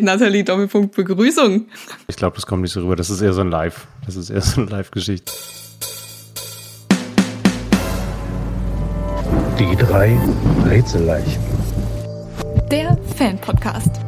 Nathalie Doppelpunkt Begrüßung. Ich glaube, das kommt nicht so rüber. Das ist eher so ein Live. Das ist eher so eine Live-Geschichte. Die drei Rätselleichen. Der Fan-Podcast.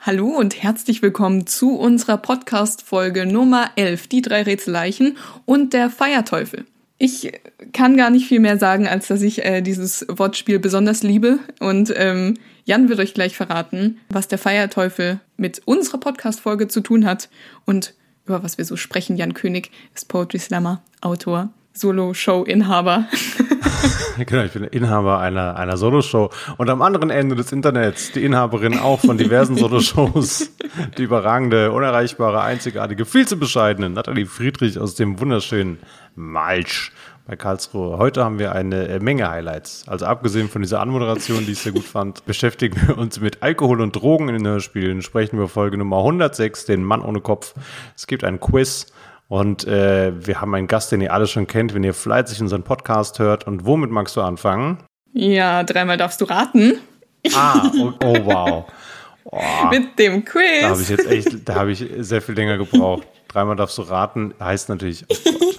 Hallo und herzlich willkommen zu unserer Podcast-Folge Nummer 11, die drei Rätselleichen und der Feierteufel. Ich kann gar nicht viel mehr sagen, als dass ich äh, dieses Wortspiel besonders liebe. Und ähm, Jan wird euch gleich verraten, was der Feierteufel mit unserer Podcast-Folge zu tun hat und über was wir so sprechen. Jan König ist Poetry Slammer, Autor, Solo-Show-Inhaber. genau, ich bin Inhaber einer, einer Solo-Show und am anderen Ende des Internets die Inhaberin auch von diversen Solo-Shows. Die überragende, unerreichbare, einzigartige, viel zu bescheidene Nathalie Friedrich aus dem wunderschönen Malsch bei Karlsruhe. Heute haben wir eine Menge Highlights. Also abgesehen von dieser Anmoderation, die ich sehr gut fand, beschäftigen wir uns mit Alkohol und Drogen in den Hörspielen. Sprechen wir Folge Nummer 106, den Mann ohne Kopf. Es gibt ein Quiz und äh, wir haben einen Gast, den ihr alle schon kennt, wenn ihr fleißig unseren Podcast hört. Und womit magst du anfangen? Ja, dreimal darfst du raten. Ah, oh, oh wow. Oh, Mit dem Quiz. Da habe ich jetzt echt, da habe ich sehr viel länger gebraucht. Dreimal darfst du raten, heißt natürlich, oh.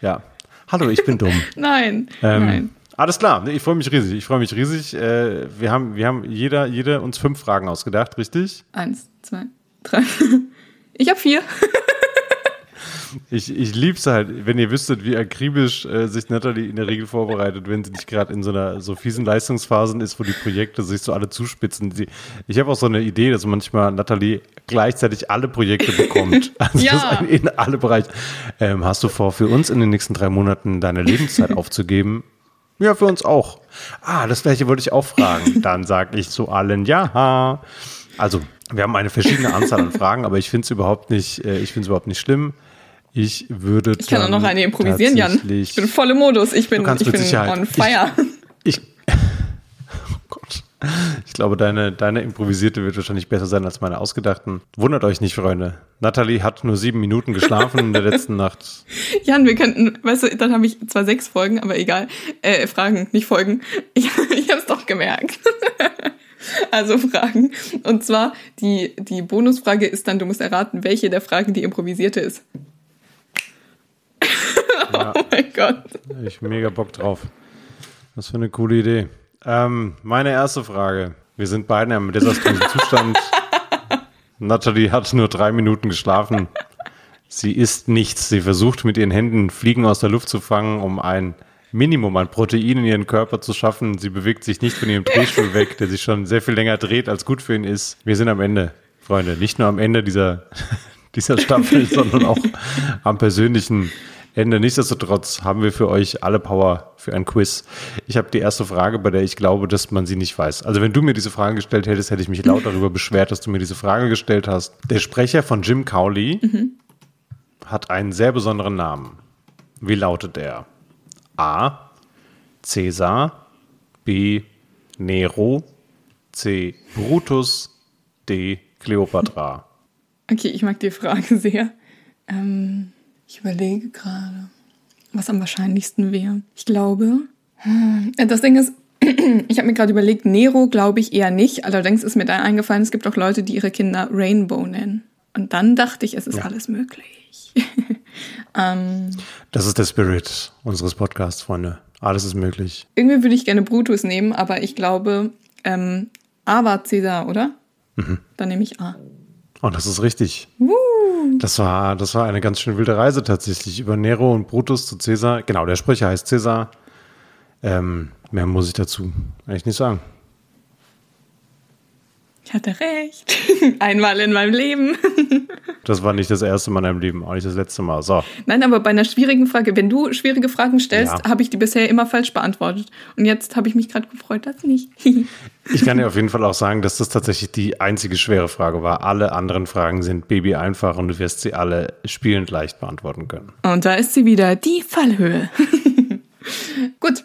Ja. Hallo, ich bin dumm. nein, ähm, nein. Alles klar, ich freue mich riesig. Ich freue mich riesig. Äh, wir haben, wir haben jeder, jeder uns fünf Fragen ausgedacht, richtig? Eins, zwei, drei. Ich habe vier. Ich, ich liebe es halt, wenn ihr wüsstet, wie akribisch äh, sich Natalie in der Regel vorbereitet, wenn sie nicht gerade in so einer so fiesen Leistungsphasen ist, wo die Projekte sich so alle zuspitzen. Sie, ich habe auch so eine Idee, dass manchmal Natalie gleichzeitig alle Projekte bekommt. Also ja. in alle Bereiche. Ähm, hast du vor, für uns in den nächsten drei Monaten deine Lebenszeit aufzugeben? Ja, für uns auch. Ah, das gleiche wollte ich auch fragen. Dann sage ich zu allen ja. Also, wir haben eine verschiedene Anzahl an Fragen, aber ich finde es überhaupt nicht, äh, ich finde es überhaupt nicht schlimm. Ich würde. Ich kann auch noch eine improvisieren, Jan. Ich bin voll im Modus. Ich bin, ich bin Sicherheit. on fire. Ich, ich, oh Gott. Ich glaube, deine, deine improvisierte wird wahrscheinlich besser sein als meine ausgedachten. Wundert euch nicht, Freunde. Natalie hat nur sieben Minuten geschlafen in der letzten Nacht. Jan, wir könnten, weißt du, dann habe ich zwar sechs Folgen, aber egal. Äh, Fragen, nicht Folgen. Ich, ich habe es doch gemerkt. Also Fragen. Und zwar, die, die Bonusfrage ist dann, du musst erraten, welche der Fragen die improvisierte ist. Ja. Oh mein Gott. Ich mega Bock drauf. Was für eine coole Idee. Ähm, meine erste Frage. Wir sind beide im desaströsen Zustand. Natalie hat nur drei Minuten geschlafen. Sie isst nichts. Sie versucht mit ihren Händen Fliegen aus der Luft zu fangen, um ein Minimum an Protein in ihren Körper zu schaffen. Sie bewegt sich nicht von ihrem Drehstuhl weg, der sich schon sehr viel länger dreht, als gut für ihn ist. Wir sind am Ende, Freunde. Nicht nur am Ende dieser, dieser Staffel, sondern auch am persönlichen Ende. Nichtsdestotrotz haben wir für euch alle Power für ein Quiz. Ich habe die erste Frage, bei der ich glaube, dass man sie nicht weiß. Also wenn du mir diese Frage gestellt hättest, hätte ich mich laut darüber beschwert, dass du mir diese Frage gestellt hast. Der Sprecher von Jim Cowley mhm. hat einen sehr besonderen Namen. Wie lautet er? A. Cäsar. B. Nero. C. Brutus. D. Kleopatra. Okay, ich mag die Frage sehr. Ähm, ich überlege gerade, was am wahrscheinlichsten wäre. Ich glaube, hm, das Ding ist, ich habe mir gerade überlegt, Nero glaube ich eher nicht. Allerdings ist mir da eingefallen, es gibt auch Leute, die ihre Kinder Rainbow nennen. Und dann dachte ich, es ist ja. alles möglich. ähm, das ist der Spirit unseres Podcasts, Freunde. Alles ist möglich. Irgendwie würde ich gerne Brutus nehmen, aber ich glaube, ähm, A war Cäsar, oder? Mhm. Dann nehme ich A. Oh, das ist richtig. Woo. Das war, das war eine ganz schön wilde Reise tatsächlich über Nero und Brutus zu Cäsar. Genau, der Sprecher heißt Cäsar. Ähm, mehr muss ich dazu eigentlich nicht sagen. Ich hatte recht. Einmal in meinem Leben. das war nicht das erste Mal in deinem Leben, auch nicht das letzte Mal. So. Nein, aber bei einer schwierigen Frage, wenn du schwierige Fragen stellst, ja. habe ich die bisher immer falsch beantwortet. Und jetzt habe ich mich gerade gefreut, dass nicht. ich kann dir auf jeden Fall auch sagen, dass das tatsächlich die einzige schwere Frage war. Alle anderen Fragen sind baby einfach und du wirst sie alle spielend leicht beantworten können. Und da ist sie wieder, die Fallhöhe. Gut.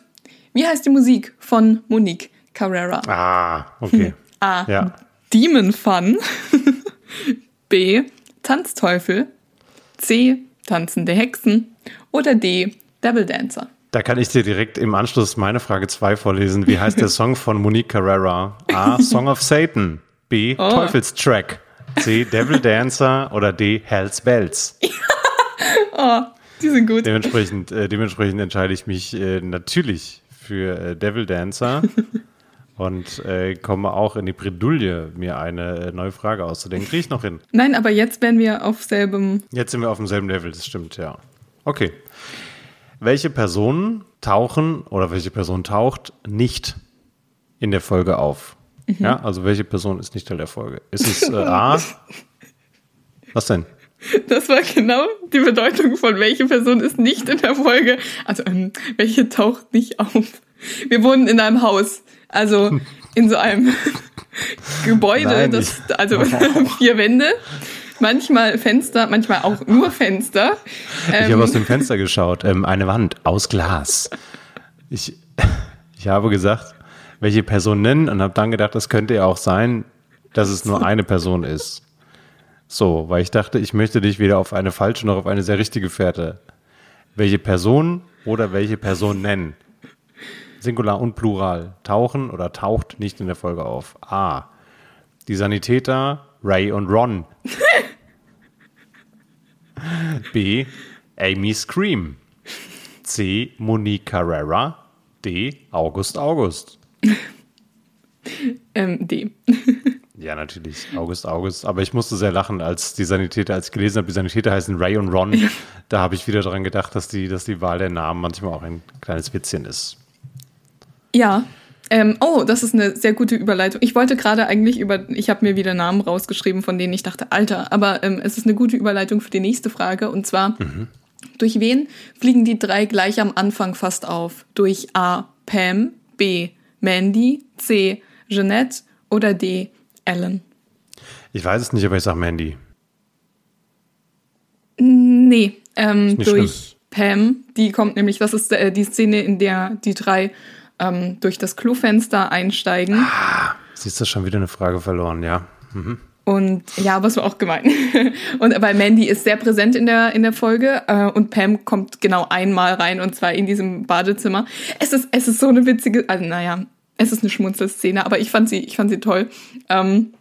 Wie heißt die Musik von Monique Carrera? Ah, okay. A. Ja. Demon Fun. B. Tanzteufel. C. Tanzende Hexen. Oder D. Devil Dancer. Da kann ich dir direkt im Anschluss meine Frage 2 vorlesen. Wie heißt der Song von Monique Carrera? A. Song of Satan. B. Oh. Teufelstrack. C. Devil Dancer. Oder D. Hell's Bells. Die sind gut. Dementsprechend, äh, dementsprechend entscheide ich mich äh, natürlich für äh, Devil Dancer und äh, komme auch in die Bredouille, mir eine äh, neue Frage auszudenken. Kriege ich noch hin. Nein, aber jetzt wären wir auf selbem. Jetzt sind wir auf demselben Level, das stimmt, ja. Okay. Welche Personen tauchen oder welche Person taucht nicht in der Folge auf? Ja, also welche Person ist nicht Teil der Folge? Ist es äh, A? Was denn? Das war genau die Bedeutung von welche Person ist nicht in der Folge. Also ähm, welche taucht nicht auf. Wir wohnen in einem Haus, also in so einem Gebäude, Nein, das also vier Wände, manchmal Fenster, manchmal auch nur Fenster. Ich Ähm, habe aus dem Fenster geschaut. Ähm, eine Wand aus Glas. Ich, ich habe gesagt, welche Person nennen und habe dann gedacht, das könnte ja auch sein, dass es nur eine Person ist. So, weil ich dachte, ich möchte dich weder auf eine falsche noch auf eine sehr richtige Fährte. Welche Person oder welche Person nennen? Singular und Plural. Tauchen oder taucht nicht in der Folge auf. A. Die Sanitäter Ray und Ron. B. Amy Scream. C. Monique Carrera. D. August August. ähm, D. Ja, natürlich, August August. Aber ich musste sehr lachen, als die Sanitäter, als ich gelesen habe, die Sanitäter heißen Ray und Ron. Da habe ich wieder daran gedacht, dass die, dass die Wahl der Namen manchmal auch ein kleines Witzchen ist. Ja. Ähm, oh, das ist eine sehr gute Überleitung. Ich wollte gerade eigentlich über, ich habe mir wieder Namen rausgeschrieben, von denen ich dachte, Alter, aber ähm, es ist eine gute Überleitung für die nächste Frage. Und zwar, durch wen fliegen die drei gleich am Anfang fast auf? Durch A. Pam, B. Mandy, C. Jeanette oder D. Ellen? Ich weiß es nicht, aber ich sage Mandy. Nee, ähm, durch Pam. Die kommt nämlich, das ist äh, die Szene, in der die drei ähm, durch das Klofenster einsteigen. Siehst du schon wieder eine Frage verloren, ja? Und ja, aber es war auch gemein. Und weil Mandy ist sehr präsent in der, in der Folge äh, und Pam kommt genau einmal rein und zwar in diesem Badezimmer. Es ist, es ist so eine witzige, also naja, es ist eine Schmunzelszene, aber ich fand sie, ich fand sie toll. Ähm,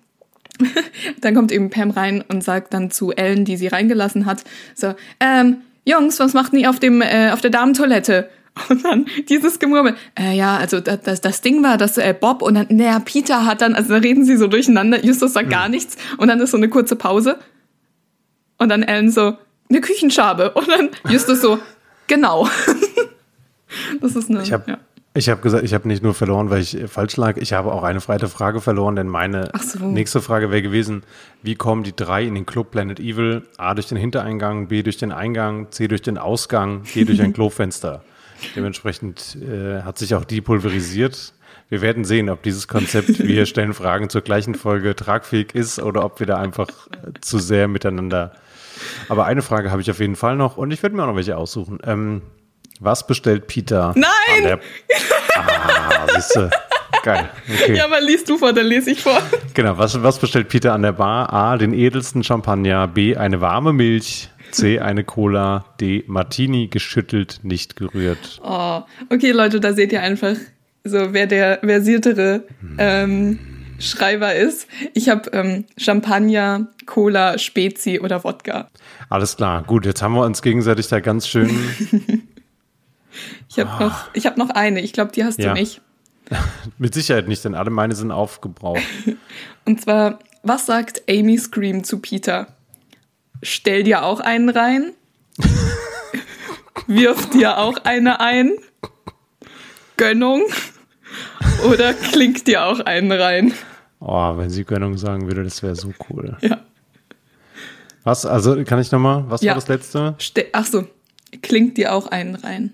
dann kommt eben Pam rein und sagt dann zu Ellen, die sie reingelassen hat, so, ähm, Jungs, was macht ihr auf dem, äh, auf der Damentoilette? Und dann dieses Gemurmel, äh, ja, also das, das, Ding war, dass äh, Bob und dann, naja, Peter hat dann, also da reden sie so durcheinander, Justus sagt gar nichts und dann ist so eine kurze Pause und dann Ellen so, eine Küchenschabe und dann Justus so, genau. das ist eine, Ich habe ja. ich hab gesagt, ich habe nicht nur verloren, weil ich äh, falsch lag, ich habe auch eine freie Frage verloren, denn meine so. nächste Frage wäre gewesen, wie kommen die drei in den Club Planet Evil? A durch den Hintereingang, B durch den Eingang, C durch den Ausgang, D durch ein Klofenster. Dementsprechend äh, hat sich auch die pulverisiert. Wir werden sehen, ob dieses Konzept, wir stellen Fragen zur gleichen Folge, tragfähig ist oder ob wir da einfach äh, zu sehr miteinander. Aber eine Frage habe ich auf jeden Fall noch und ich werde mir auch noch welche aussuchen. Ähm, was bestellt Peter? Nein! An der ah, siehst du. Geil. Okay. Ja, aber liest du vor, dann lese ich vor. Genau. Was, was bestellt Peter an der Bar? A. Den edelsten Champagner. B. Eine warme Milch. C. Eine Cola. D. Martini geschüttelt, nicht gerührt. Oh, okay, Leute, da seht ihr einfach so, wer der versiertere ähm, Schreiber ist. Ich habe ähm, Champagner, Cola, Spezi oder Wodka. Alles klar. Gut, jetzt haben wir uns gegenseitig da ganz schön. Ich habe noch, ich habe noch eine. Ich glaube, die hast Ja. du nicht. Mit Sicherheit nicht, denn alle meine sind aufgebraucht. Und zwar, was sagt Amy Scream zu Peter? Stell dir auch einen rein. Wirf dir auch eine ein. Gönnung. Oder klingt dir auch einen rein. Oh, wenn sie Gönnung sagen würde, das wäre so cool. Ja. Was? Also, kann ich nochmal? Was Ja. war das letzte? Ste Ach so, klingt dir auch einen rein.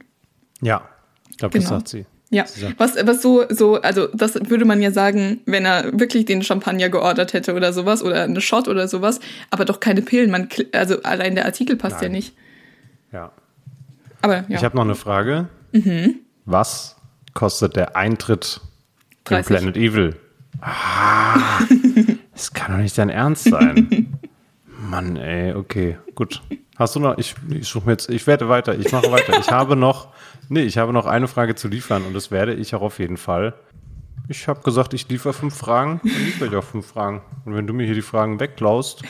Ja. Ich glaube, das Genau. sagt sie. Ja, was, was so, so, also das würde man ja sagen, wenn er wirklich den Champagner geordert hätte oder sowas oder eine Shot oder sowas, aber doch keine Pillen. Man, also allein der Artikel passt ja Nein. nicht. Ja. Aber ja, Ich habe noch eine Frage. Was kostet der Eintritt im 30. Planet Evil? Ah, das kann doch nicht dein Ernst sein. Mann, ey, okay, gut. Hast du noch, ich, ich suche mir jetzt, ich werde weiter, ich mache weiter. Ich habe noch, nee, ich habe noch eine Frage zu liefern und das werde ich auch auf jeden Fall. Ich habe gesagt, ich liefere fünf Fragen, dann liefere ich auch fünf Fragen. Und wenn du mir hier die Fragen wegklaust,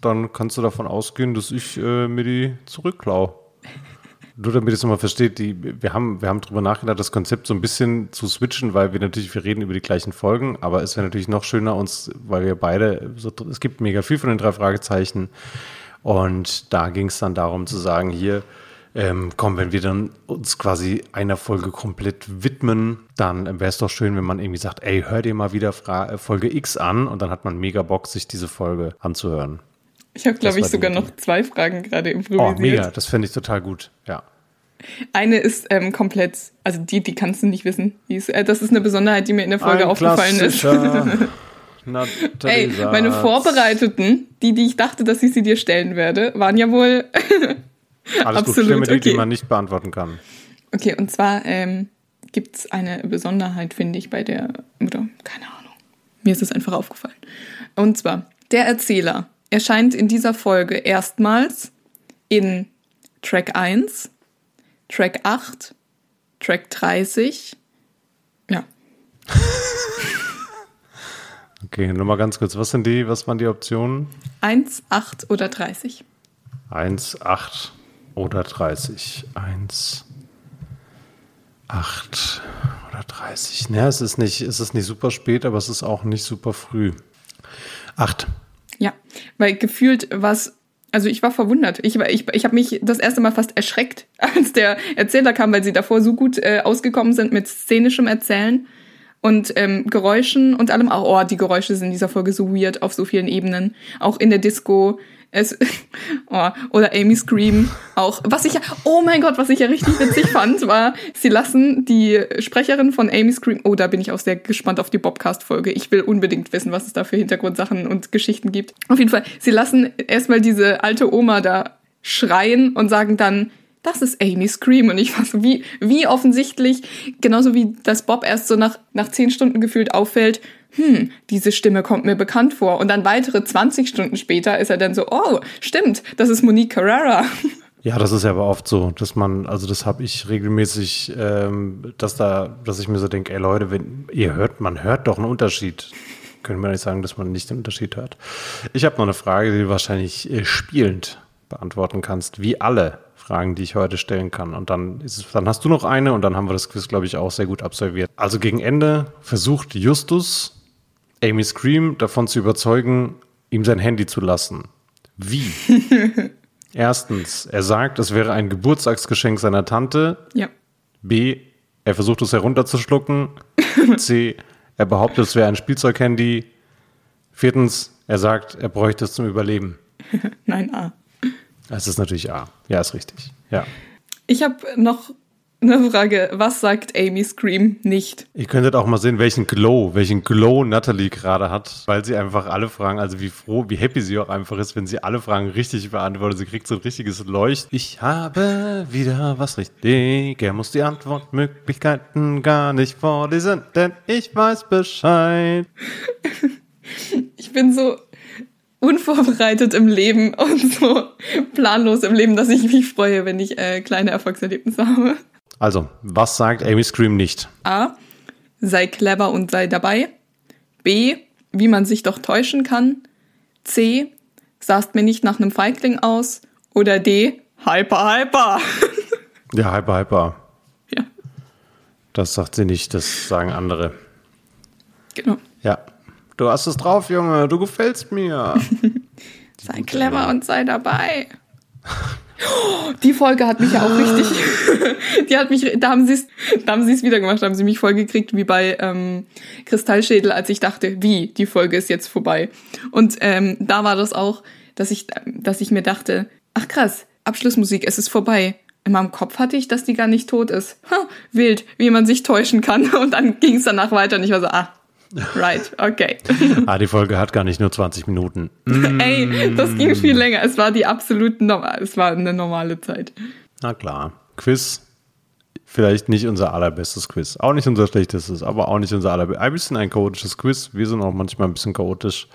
dann kannst du davon ausgehen, dass ich äh, mir die zurückklau. Nur damit ihr es nochmal versteht, die, wir haben, wir haben drüber nachgedacht, das Konzept so ein bisschen zu switchen, weil wir natürlich, wir reden über die gleichen Folgen, aber es wäre natürlich noch schöner uns, weil wir beide, so, es gibt mega viel von den drei Fragezeichen. Und da ging es dann darum zu sagen, hier, ähm, komm, wenn wir dann uns quasi einer Folge komplett widmen, dann wäre es doch schön, wenn man irgendwie sagt, ey, hör dir mal wieder Fra Folge X an und dann hat man mega Bock, sich diese Folge anzuhören. Ich habe, glaube ich, sogar noch zwei Fragen gerade improvisiert. Oh, mega, das fände ich total gut, ja. Eine ist ähm, komplett, also die, die kannst du nicht wissen. Ist, äh, das ist eine Besonderheit, die mir in der Folge Ein aufgefallen ist. Ey, meine vorbereiteten, die, die ich dachte, dass ich sie dir stellen werde, waren ja wohl Alles absolut gut, Stimme, die, okay. die man nicht beantworten kann. Okay, und zwar ähm, gibt es eine Besonderheit, finde ich, bei der, oder keine Ahnung, mir ist es einfach aufgefallen. Und zwar, der Erzähler erscheint in dieser Folge erstmals in Track 1, Track 8, Track 30, ja. okay, nochmal ganz kurz, was sind die, was waren die Optionen? 1, 8 oder 30. 1, 8 oder 30. 1, 8 oder 30. Naja, es ist nicht, es ist nicht super spät, aber es ist auch nicht super früh. 8. Ja, weil gefühlt was also ich war verwundert. Ich, ich, ich habe mich das erste Mal fast erschreckt, als der Erzähler kam, weil sie davor so gut äh, ausgekommen sind mit szenischem Erzählen und ähm, Geräuschen und allem. Auch, oh, die Geräusche sind in dieser Folge so weird auf so vielen Ebenen. Auch in der Disco. Es, oh, oder Amy Scream auch. Was ich ja, oh mein Gott, was ich ja richtig witzig fand, war, sie lassen die Sprecherin von Amy Scream, oh, da bin ich auch sehr gespannt auf die Bobcast-Folge. Ich will unbedingt wissen, was es da für Hintergrundsachen und Geschichten gibt. Auf jeden Fall, sie lassen erstmal diese alte Oma da schreien und sagen dann, das ist Amy Scream. Und ich war so, wie, wie offensichtlich, genauso wie das Bob erst so nach, nach zehn Stunden gefühlt auffällt, hm, diese Stimme kommt mir bekannt vor. Und dann weitere 20 Stunden später ist er dann so, oh, stimmt, das ist Monique Carrera. Ja, das ist ja aber oft so, dass man, also das habe ich regelmäßig, ähm, dass da, dass ich mir so denke, ey Leute, wenn ihr hört, man hört doch einen Unterschied. Können wir nicht sagen, dass man nicht den Unterschied hört. Ich habe noch eine Frage, die du wahrscheinlich äh, spielend beantworten kannst, wie alle Fragen, die ich heute stellen kann. Und dann es, dann hast du noch eine und dann haben wir das Quiz, glaube ich, auch sehr gut absolviert. Also gegen Ende versucht Justus Amy Scream davon zu überzeugen, ihm sein Handy zu lassen. Wie? Erstens, er sagt, es wäre ein Geburtstagsgeschenk seiner Tante. Ja. B, er versucht es herunterzuschlucken. C, er behauptet, es wäre ein Spielzeughandy. Viertens, er sagt, er bräuchte es zum Überleben. Nein, A. Es ist natürlich A. Ja, ist richtig. Ja. Ich habe noch eine Frage, was sagt Amy Scream nicht? Ihr könntet auch mal sehen, welchen Glow, welchen Glow Natalie gerade hat, weil sie einfach alle Fragen, also wie froh, wie happy sie auch einfach ist, wenn sie alle Fragen richtig beantwortet. Sie kriegt so ein richtiges Leucht. Ich habe wieder was richtig. Er muss die Antwortmöglichkeiten gar nicht vorlesen, denn ich weiß Bescheid. ich bin so unvorbereitet im Leben und so planlos im Leben, dass ich mich freue, wenn ich äh, kleine Erfolgserlebnisse habe. Also, was sagt Amy Scream nicht? A. Sei clever und sei dabei. B. Wie man sich doch täuschen kann. C. Sahst mir nicht nach einem Feigling aus. Oder D. Hyper, hyper. ja, hyper, hyper. Ja. Das sagt sie nicht, das sagen andere. Genau. Ja. Du hast es drauf, Junge. Du gefällst mir. sei clever und sei dabei. Die Folge hat mich ja auch richtig, die hat mich, da haben sie es, da haben sie es wieder gemacht, da haben sie mich voll gekriegt, wie bei ähm, Kristallschädel, als ich dachte, wie, die Folge ist jetzt vorbei. Und ähm, da war das auch, dass ich, dass ich mir dachte, ach krass, Abschlussmusik, es ist vorbei. In meinem Kopf hatte ich, dass die gar nicht tot ist. Ha, wild, wie man sich täuschen kann. Und dann ging es danach weiter und ich war so, ah, Right, okay. ah, die Folge hat gar nicht nur 20 Minuten. Ey, das ging viel länger. Es war die absolute, es war eine normale Zeit. Na klar. Quiz, vielleicht nicht unser allerbestes Quiz. Auch nicht unser schlechtestes, aber auch nicht unser allerbestes. Ein bisschen ein chaotisches Quiz. Wir sind auch manchmal ein bisschen chaotisch.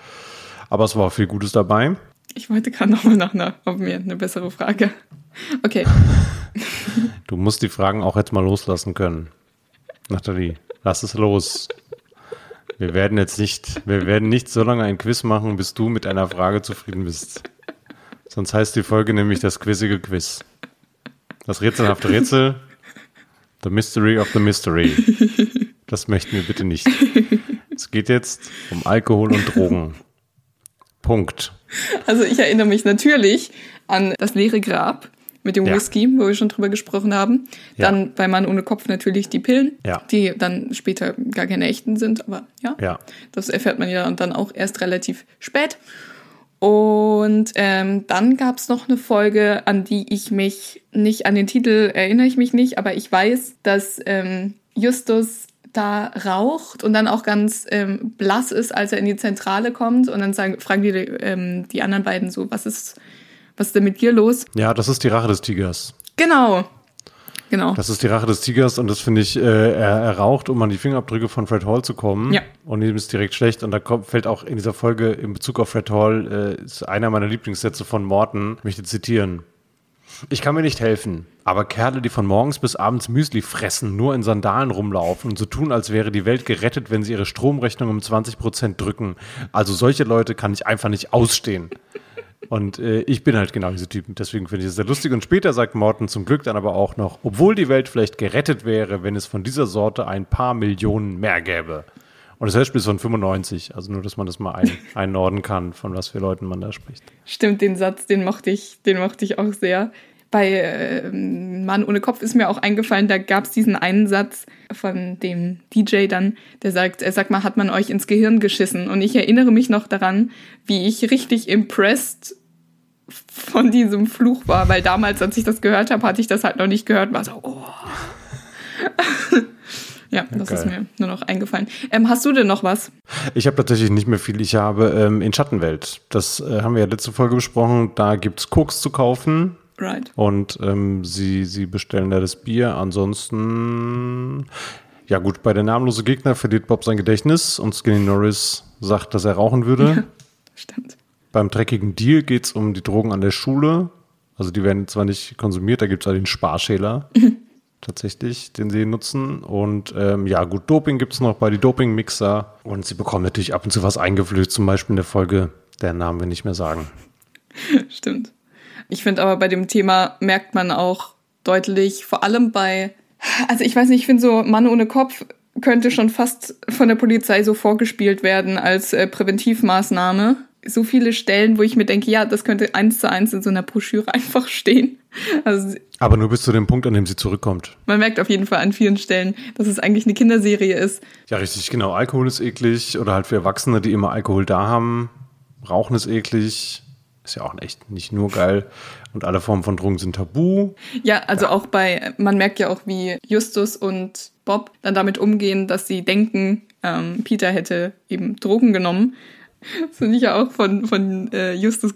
Aber es war auch viel Gutes dabei. Ich wollte gerade nochmal nach einer, auf mir eine bessere Frage. Okay. Du musst die Fragen auch jetzt mal loslassen können. Nathalie, lass es los. Wir werden jetzt nicht, wir werden nicht so lange ein Quiz machen, bis du mit einer Frage zufrieden bist. Sonst heißt die Folge nämlich das quizzige Quiz. Das rätselhafte Rätsel. The Mystery of the Mystery. Das möchten wir bitte nicht. Es geht jetzt um Alkohol und Drogen. Punkt. Also ich erinnere mich natürlich an das leere Grab mit dem Ja. Whisky, wo wir schon drüber gesprochen haben. Ja. Dann bei Mann ohne Kopf natürlich die Pillen, Ja. die dann später gar keine echten sind, aber ja. Ja. Das erfährt man ja dann auch erst relativ spät. Und ähm, dann gab es noch eine Folge, an die ich mich nicht, an den Titel erinnere ich mich nicht, aber ich weiß, dass ähm, Justus da raucht und dann auch ganz ähm, blass ist, als er in die Zentrale kommt. Und dann sagen, fragen die, ähm, die anderen beiden so, was ist, was ist denn mit dir los? Ja, das ist die Rache des Tigers. Genau. Genau. Das ist die Rache des Tigers und das finde ich, äh, er, er raucht, um an die Fingerabdrücke von Fred Hall zu kommen. Ja. Und ihm ist direkt schlecht. Und da kommt, fällt auch in dieser Folge in Bezug auf Fred Hall, äh, ist einer meiner Lieblingssätze von Morton. Ich möchte zitieren. Ich kann mir nicht helfen, aber Kerle, die von morgens bis abends Müsli fressen, nur in Sandalen rumlaufen und so tun, als wäre die Welt gerettet, wenn sie ihre Stromrechnung um 20% drücken. Also solche Leute kann ich einfach nicht ausstehen. Und äh, ich bin halt genau diese Typen. Deswegen finde ich es sehr lustig. Und später sagt Morton zum Glück dann aber auch noch, obwohl die Welt vielleicht gerettet wäre, wenn es von dieser Sorte ein paar Millionen mehr gäbe. Und das Hörspiel ist von 95. Also nur, dass man das mal ein, einnorden kann, von was für Leuten man da spricht. Stimmt, den Satz, den mochte ich, den mochte ich auch sehr. Bei äh, Mann ohne Kopf ist mir auch eingefallen, da gab es diesen einen Satz von dem DJ dann, der sagt, er sagt mal, hat man euch ins Gehirn geschissen? Und ich erinnere mich noch daran, wie ich richtig impressed von diesem Fluch war, weil damals, als ich das gehört habe, hatte ich das halt noch nicht gehört, war so, oh. ja, das ist geil. mir nur noch eingefallen. Ähm, hast du denn noch was? Ich habe tatsächlich nicht mehr viel. Ich habe ähm, in Schattenwelt, das äh, haben wir ja letzte Folge besprochen, da gibt's Koks zu kaufen. Right. Und ähm, sie, sie bestellen da das Bier. Ansonsten, ja gut, bei der namenlose Gegner verliert Bob sein Gedächtnis und Skinny Norris sagt, dass er rauchen würde. Stimmt. Beim dreckigen Deal geht's um die Drogen an der Schule. Also die werden zwar nicht konsumiert, da gibt's auch den Sparschäler. Tatsächlich, den sie nutzen. Und ähm, ja, gut, Doping gibt's noch bei die Doping-Mixer. Und sie bekommen natürlich ab und zu was eingeflößt, zum Beispiel in der Folge, deren Namen wir nicht mehr sagen. Stimmt. Ich finde aber bei dem Thema merkt man auch deutlich, vor allem bei, also ich weiß nicht, ich finde so Mann ohne Kopf könnte schon fast von der Polizei so vorgespielt werden als äh, Präventivmaßnahme. So viele Stellen, wo ich mir denke, ja, das könnte eins zu eins in so einer Broschüre einfach stehen. Also Aber nur bis zu dem Punkt, an dem sie zurückkommt. man merkt auf jeden Fall an vielen Stellen, dass es eigentlich eine Kinderserie ist. Ja, richtig, genau. Alkohol ist eklig oder halt für Erwachsene, die immer Alkohol da haben. Rauchen ist eklig. Ist ja auch echt nicht nur geil. Und alle Formen von Drogen sind tabu. Ja, also auch bei, man merkt ja auch, wie Justus und Bob dann damit umgehen, dass sie denken, ähm, Peter hätte eben Drogen genommen. Das finde ich ja auch von, von äh, Justus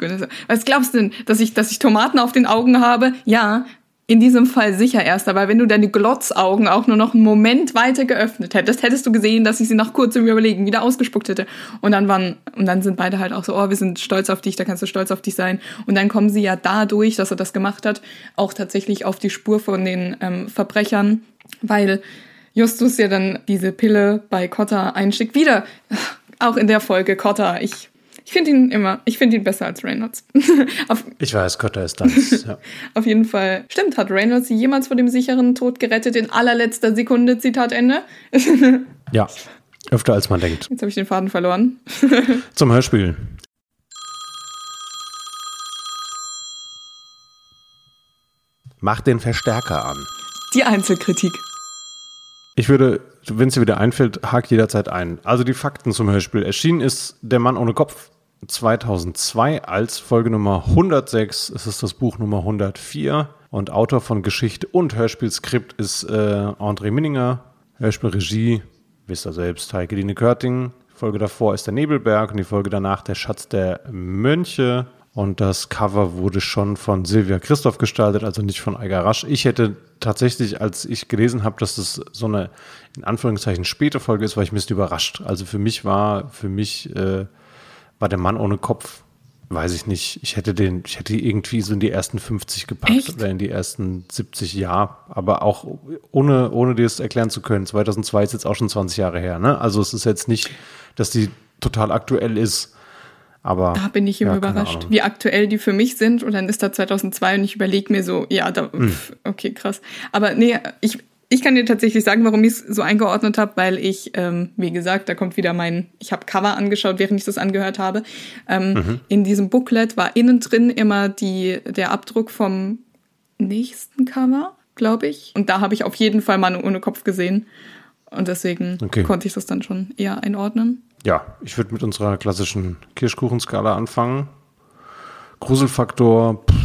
Was glaubst du denn, dass ich, dass ich Tomaten auf den Augen habe? Ja, in diesem Fall sicher erst, aber wenn du deine Glotzaugen auch nur noch einen Moment weiter geöffnet hättest, hättest du gesehen, dass ich sie nach kurzem Überlegen wieder ausgespuckt hätte. Und dann waren, und dann sind beide halt auch so, oh, wir sind stolz auf dich, da kannst du stolz auf dich sein. Und dann kommen sie ja dadurch, dass er das gemacht hat, auch tatsächlich auf die Spur von den ähm, Verbrechern, weil Justus ja dann diese Pille bei Cotta einschickt. Wieder, auch in der Folge Cotta, ich, ich finde ihn immer, ich finde ihn besser als Reynolds. auf, Ich weiß, Cotta ist das. ja. auf jeden Fall. Stimmt, hat Reynolds sie jemals vor dem sicheren Tod gerettet in allerletzter Sekunde? Zitat Ende. ja, öfter als man denkt. Jetzt habe ich den Faden verloren. Zum Hörspiel. Mach den Verstärker an. Die Einzelkritik. Ich würde, wenn es dir wieder einfällt, hak jederzeit ein. Also die Fakten zum Hörspiel. Erschienen ist Der Mann ohne Kopf 2002 als Folge Nummer 106. Es ist das Buch Nummer 104 und Autor von Geschichte und Hörspielskript ist äh, André Minninger. Hörspielregie, wisst ihr selbst, Heike-Line Körting. Die Folge davor ist der Nebelberg und die Folge danach der Schatz der Mönche. Und das Cover wurde schon von Silvia Christoph gestaltet, also nicht von Eiger Rasch. Ich hätte tatsächlich, als ich gelesen habe, dass das so eine in Anführungszeichen späte Folge ist, war ich ein bisschen überrascht. Also für mich war, für mich äh, war der Mann ohne Kopf weiß ich nicht, ich hätte den, ich hätte irgendwie so in die ersten 50 gepackt Echt? oder in die ersten 70, ja. Aber auch ohne, ohne dir das erklären zu können. 2002 ist jetzt auch schon 20 Jahre her, ne? Also es ist jetzt nicht, dass die total aktuell ist. Aber Da bin ich immer ja, überrascht, wie aktuell die für mich sind. Und dann ist da 2002 und ich überlege mir so, ja, da, Hm. pf, okay, krass. Aber nee, ich, ich kann dir tatsächlich sagen, warum ich es so eingeordnet habe, weil ich, ähm, wie gesagt, da kommt wieder mein, ich habe Cover angeschaut, während ich das angehört habe. Ähm, Mhm. In diesem Booklet war innen drin immer die, der Abdruck vom nächsten Cover, glaube ich. Und da habe ich auf jeden Fall Mann ohne Kopf gesehen. Und deswegen Okay. konnte ich das dann schon eher einordnen. Ja, ich würde mit unserer klassischen Kirschkuchenskala anfangen. Gruselfaktor, pff,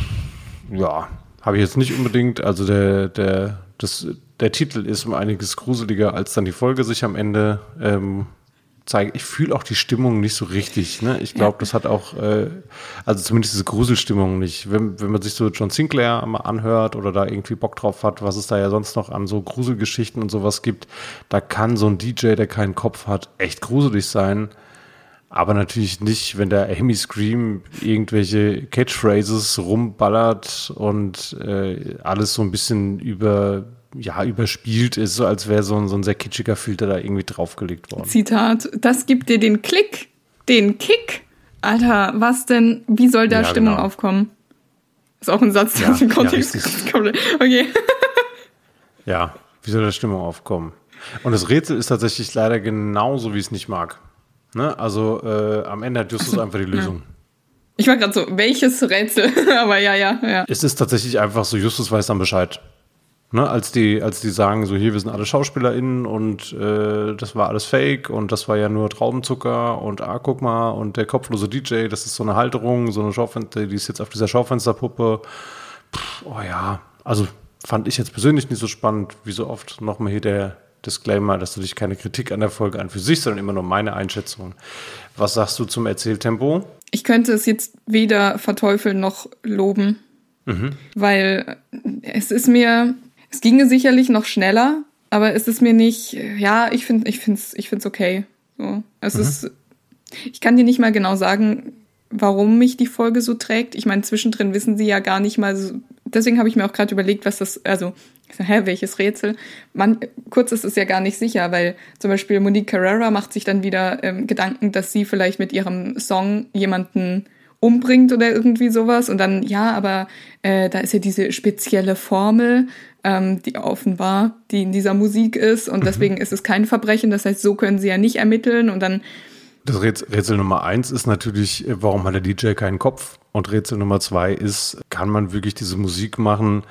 ja, habe ich jetzt nicht unbedingt. Also der, der, das, der Titel ist um einiges gruseliger, als dann die Folge sich am Ende ähm, zeigt. Ich fühle auch die Stimmung nicht so richtig. Ne? Ich glaube, das hat auch, äh, also zumindest diese Gruselstimmung nicht. Wenn, wenn man sich so John Sinclair mal anhört oder da irgendwie Bock drauf hat, was es da ja sonst noch an so Gruselgeschichten und sowas gibt, da kann so ein DJ, der keinen Kopf hat, echt gruselig sein. Aber natürlich nicht, wenn der Amy Scream irgendwelche Catchphrases rumballert und äh, alles so ein bisschen über, ja, überspielt ist, so als wäre so ein, so ein sehr kitschiger Filter da irgendwie draufgelegt worden. Zitat, das gibt dir den Klick, den Kick. Alter, was denn? Wie soll da Ja, Stimmung genau. aufkommen? Ist auch ein Satz, der Ja, aus dem ja, Kontext kommt. Okay. Ja, wie soll da Stimmung aufkommen? Und das Rätsel ist tatsächlich leider genauso, wie ich es nicht mag. Ne? Also äh, am Ende hat Justus einfach die Lösung. Ich war gerade so, welches Rätsel? Aber ja, ja, ja. Es ist tatsächlich einfach so, Justus weiß dann Bescheid. Ne, als die, als die sagen, so hier, wir sind alle SchauspielerInnen und äh, das war alles fake und das war ja nur Traubenzucker und ah, guck mal, und der kopflose DJ, das ist so eine Halterung, so eine Schaufenster, die ist jetzt auf dieser Schaufensterpuppe. Pff, oh ja, also fand ich jetzt persönlich nicht so spannend, wie so oft nochmal hier der Disclaimer, dass du dich keine Kritik an der Folge an für sich, sondern immer nur meine Einschätzung. Was sagst du zum Erzähltempo? Ich könnte es jetzt weder verteufeln noch loben, weil es ist mir, es ginge sicherlich noch schneller, aber es ist mir nicht, ja, ich finde, ich finde es, ich finde es okay. So, es ist, ich kann dir nicht mal genau sagen, warum mich die Folge so trägt. Ich meine, zwischendrin wissen sie ja gar nicht mal so. Deswegen habe ich mir auch gerade überlegt, was das, also, hä, welches Rätsel? Man, kurz ist es ja gar nicht sicher, weil zum Beispiel Monique Carrera macht sich dann wieder ähm, Gedanken, dass sie vielleicht mit ihrem Song jemanden umbringt oder irgendwie sowas. Und dann, ja, aber äh, da ist ja diese spezielle Formel, ähm, die offenbar, die in dieser Musik ist. Und deswegen ist es kein Verbrechen. Das heißt, so können sie ja nicht ermitteln. Und dann Das Rätsel, Rätsel Nummer eins ist natürlich, äh, warum hat der DJ keinen Kopf? Und Rätsel Nummer zwei ist, kann man wirklich diese Musik machen,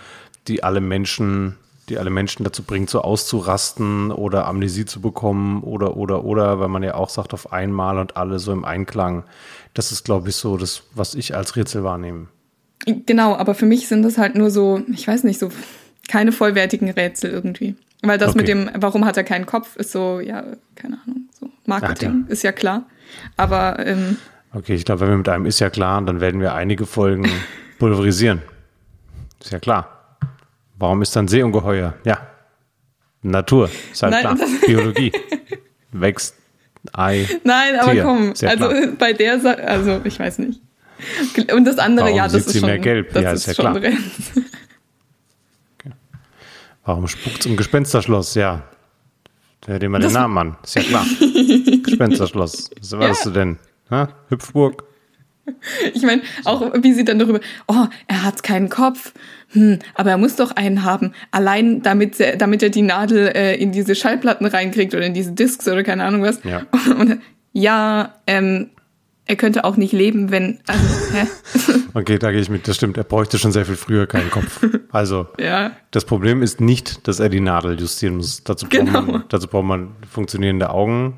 die alle Menschen, die alle Menschen dazu bringt, so auszurasten oder Amnesie zu bekommen oder, oder, oder, weil man ja auch sagt, auf einmal und alle so im Einklang. Das ist, glaube ich, so das, was ich als Rätsel wahrnehme. Genau, aber für mich sind das halt nur so, ich weiß nicht, so keine vollwertigen Rätsel irgendwie. Weil das Okay. mit dem, warum hat er keinen Kopf, ist so, ja, keine Ahnung, so Marketing, ist ja klar. Aber ähm, Okay, ich glaube, wenn wir mit einem ist ja klar, dann werden wir einige Folgen pulverisieren. Ist ja klar. Warum ist dann Seeungeheuer? Ja. Natur, ist halt Nein, klar. Biologie. Wächst Ei. nein, aber Tier, komm, also bei der Sache, also ich weiß nicht. Und das andere, Warum ja, das ist sie schon, mehr gelb? das Ja, ist, ist ja schon klar. drin. Warum spuckt's im Gespensterschloss? Ja. Hör dir mal den Namen an. Ist ja klar. Gespensterschloss. Was warst Ja. du denn? Ha? Hüpfburg? Ich meine, auch wie sie dann darüber, oh, er hat keinen Kopf, hm, aber er muss doch einen haben. Allein damit, er- damit er die Nadel äh, in diese Schallplatten reinkriegt oder in diese Discs oder keine Ahnung was. Ja. Und, ja, ähm, er könnte auch nicht leben, wenn, also, hä? Okay, da gehe ich mit. Das stimmt. Er bräuchte schon sehr viel früher keinen Kopf. Also, Ja. Das Problem ist nicht, dass er die Nadel justieren muss. Dazu braucht, Genau. man, dazu braucht man funktionierende Augen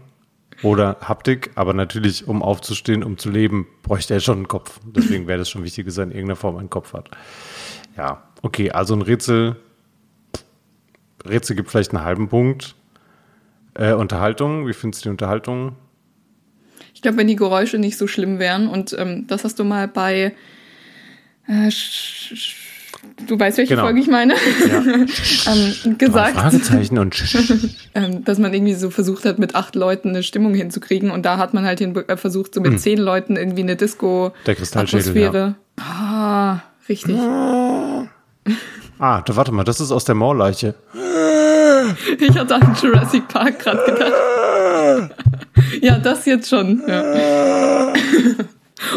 oder Haptik, aber natürlich, um aufzustehen, um zu leben, bräuchte er schon einen Kopf. Deswegen wäre das schon wichtig, dass er in irgendeiner Form einen Kopf hat. Ja, okay, also ein Rätsel. Rätsel gibt vielleicht einen halben Punkt. Äh, Unterhaltung, wie findest du die Unterhaltung? Ich glaube, wenn die Geräusche nicht so schlimm wären und ähm, das hast du mal bei äh, du weißt, welche Genau. Folge ich meine, Ja. ähm, gesagt, Fragezeichen und ähm, dass man irgendwie so versucht hat, mit acht Leuten eine Stimmung hinzukriegen. Und da hat man halt äh, versucht, so mit Hm. zehn Leuten irgendwie eine Disco-Atmosphäre. Ah, richtig. Ah, da, warte mal, das ist aus der Moorleiche. Ich hatte an Jurassic Park gerade gedacht. ja, das jetzt schon. Ja.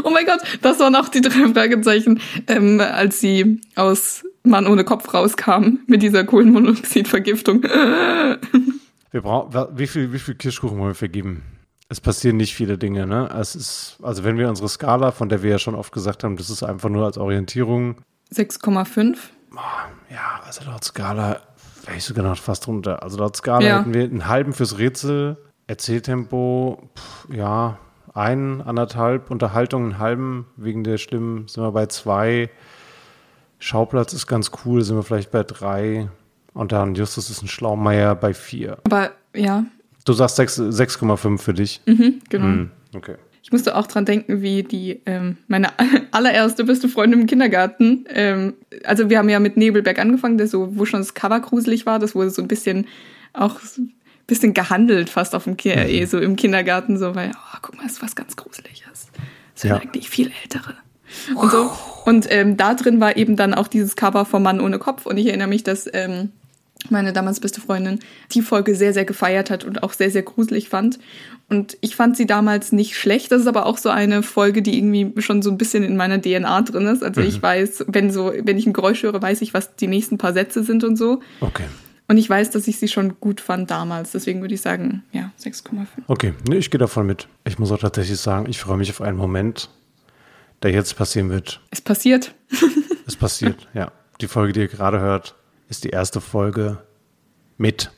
Oh mein Gott, das waren auch die drei Fragezeichen, ähm, als sie aus Mann ohne Kopf rauskamen mit dieser Kohlenmonoxidvergiftung. Wir brauchen, wie viel, wie viel Kirschkuchen wollen wir vergeben? Es passieren nicht viele Dinge, ne? Es ist, also wenn wir unsere Skala, von der wir ja schon oft gesagt haben, das ist einfach nur als Orientierung, 6,5. ja, also laut Skala wäre ich sogar noch fast runter. Also laut Skala Ja. hätten wir einen halben fürs Rätsel, Erzähltempo, pff, ja, ein, anderthalb, Unterhaltung einen halben, wegen der Stimmen sind wir bei zwei. Schauplatz ist ganz cool, sind wir vielleicht bei drei. Und dann Justus ist ein Schlaumeier bei vier. Aber ja, Du sagst sechs- 6,5 für dich. genau. Hm, okay. Ich musste auch dran denken, wie die ähm, meine allererste beste Freundin im Kindergarten. Ähm, also wir haben ja mit Nebelberg angefangen, der so, wo schon das Cover gruselig war. Das wurde so ein bisschen auch bisschen gehandelt, fast auf dem Ki eh, so im Kindergarten, so weil, oh, guck mal, das ist was ganz Gruseliges. Das sind Ja. eigentlich viel ältere. Und so. Und ähm, da drin war eben dann auch dieses Cover vom Mann ohne Kopf. Und ich erinnere mich, dass ähm, meine damals beste Freundin die Folge sehr, sehr gefeiert hat und auch sehr, sehr gruselig fand. Und ich fand sie damals nicht schlecht. Das ist aber auch so eine Folge, die irgendwie schon so ein bisschen in meiner DNA drin ist. Also ich weiß, wenn so, wenn ich ein Geräusch höre, weiß ich, was die nächsten paar Sätze sind und so. Okay. Und ich weiß, dass ich sie schon gut fand damals. Deswegen würde ich sagen, ja, 6,5. Okay, nee, ich gehe davon mit. Ich muss auch tatsächlich sagen, ich freue mich auf einen Moment, der jetzt passieren wird. Es passiert. Es passiert, ja. Die Folge, die ihr gerade hört, ist die erste Folge mit.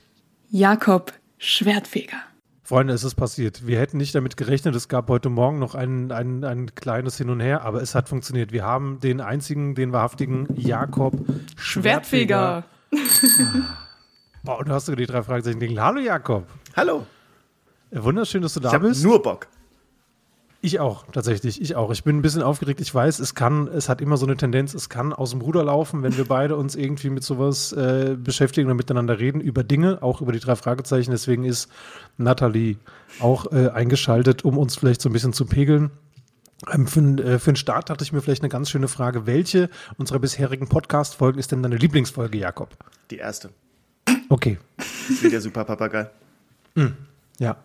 Jakob Schwertfeger. Freunde, es ist passiert. Wir hätten nicht damit gerechnet. Es gab heute Morgen noch ein, ein, ein kleines Hin und Her, aber es hat funktioniert. Wir haben den einzigen, den wahrhaftigen Jakob Schwertfeger. Schwertfeger. Und du hast sogar die drei Fragezeichen gelegen. Hallo Jakob. Hallo. Äh, Wunderschön, dass du da Ich bist. nur Bock. Ich auch, tatsächlich. Ich auch. Ich bin ein bisschen aufgeregt. Ich weiß, es kann, es hat immer so eine Tendenz, es kann aus dem Ruder laufen, wenn wir beide uns irgendwie mit sowas äh, beschäftigen und miteinander reden, über Dinge, auch über die drei Fragezeichen. Deswegen ist Nathalie auch äh, eingeschaltet, um uns vielleicht so ein bisschen zu pegeln. Ähm, für, äh, für den Start hatte ich mir vielleicht eine ganz schöne Frage. Welche unserer bisherigen Podcast-Folgen ist denn deine Lieblingsfolge, Jakob? Die erste. Okay. Wie der Super Papagei. Ja.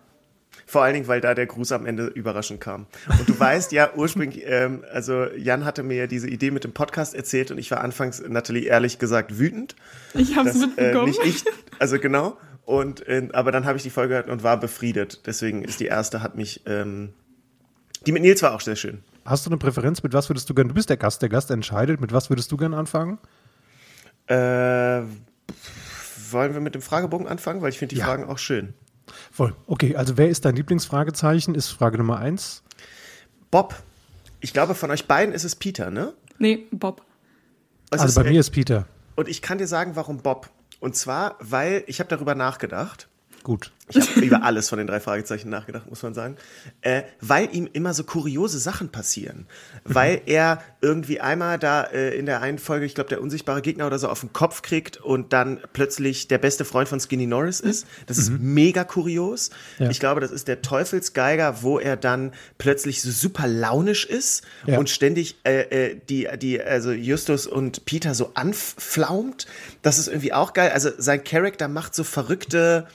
Vor allen Dingen, weil da der Gruß am Ende überraschend kam. Und du weißt ja, ursprünglich, ähm, also Jan hatte mir ja diese Idee mit dem Podcast erzählt und ich war anfangs, Nathalie, ehrlich gesagt, wütend. Ich habe es äh, mitbekommen. nicht ich, also genau. Und, äh, aber dann habe ich die Folge gehört und war befriedet. Deswegen ist die erste, hat mich, ähm, die mit Nils war auch sehr schön. Hast du eine Präferenz? Mit was würdest du gern? Du bist der Gast. Der Gast entscheidet. Mit was würdest du gern anfangen? Äh, wollen wir mit dem Fragebogen anfangen? Weil ich finde die Ja. Fragen auch schön. Voll. Okay, also wer ist dein Lieblingsfragezeichen? Ist Frage Nummer eins. Bob, ich glaube, von euch beiden ist es Peter, ne? nee, Bob. Es Also ist, bei mir ist Peter. Und ich kann dir sagen, warum Bob. Und zwar, weil ich habe darüber nachgedacht. Gut. Ich habe über alles von den drei Fragezeichen nachgedacht, muss man sagen. Äh, weil ihm immer so kuriose Sachen passieren. Weil er irgendwie einmal da äh, in der einen Folge, ich glaube, der unsichtbare Gegner oder so auf den Kopf kriegt und dann plötzlich der beste Freund von Skinny Norris ist. Das ist mega kurios. Ja. Ich glaube, das ist der Teufelsgeiger, wo er dann plötzlich so super launisch ist Ja. und ständig äh, äh, die, die, also Justus und Peter so anflaumt. Das ist irgendwie auch geil. Also sein Charakter macht so verrückte,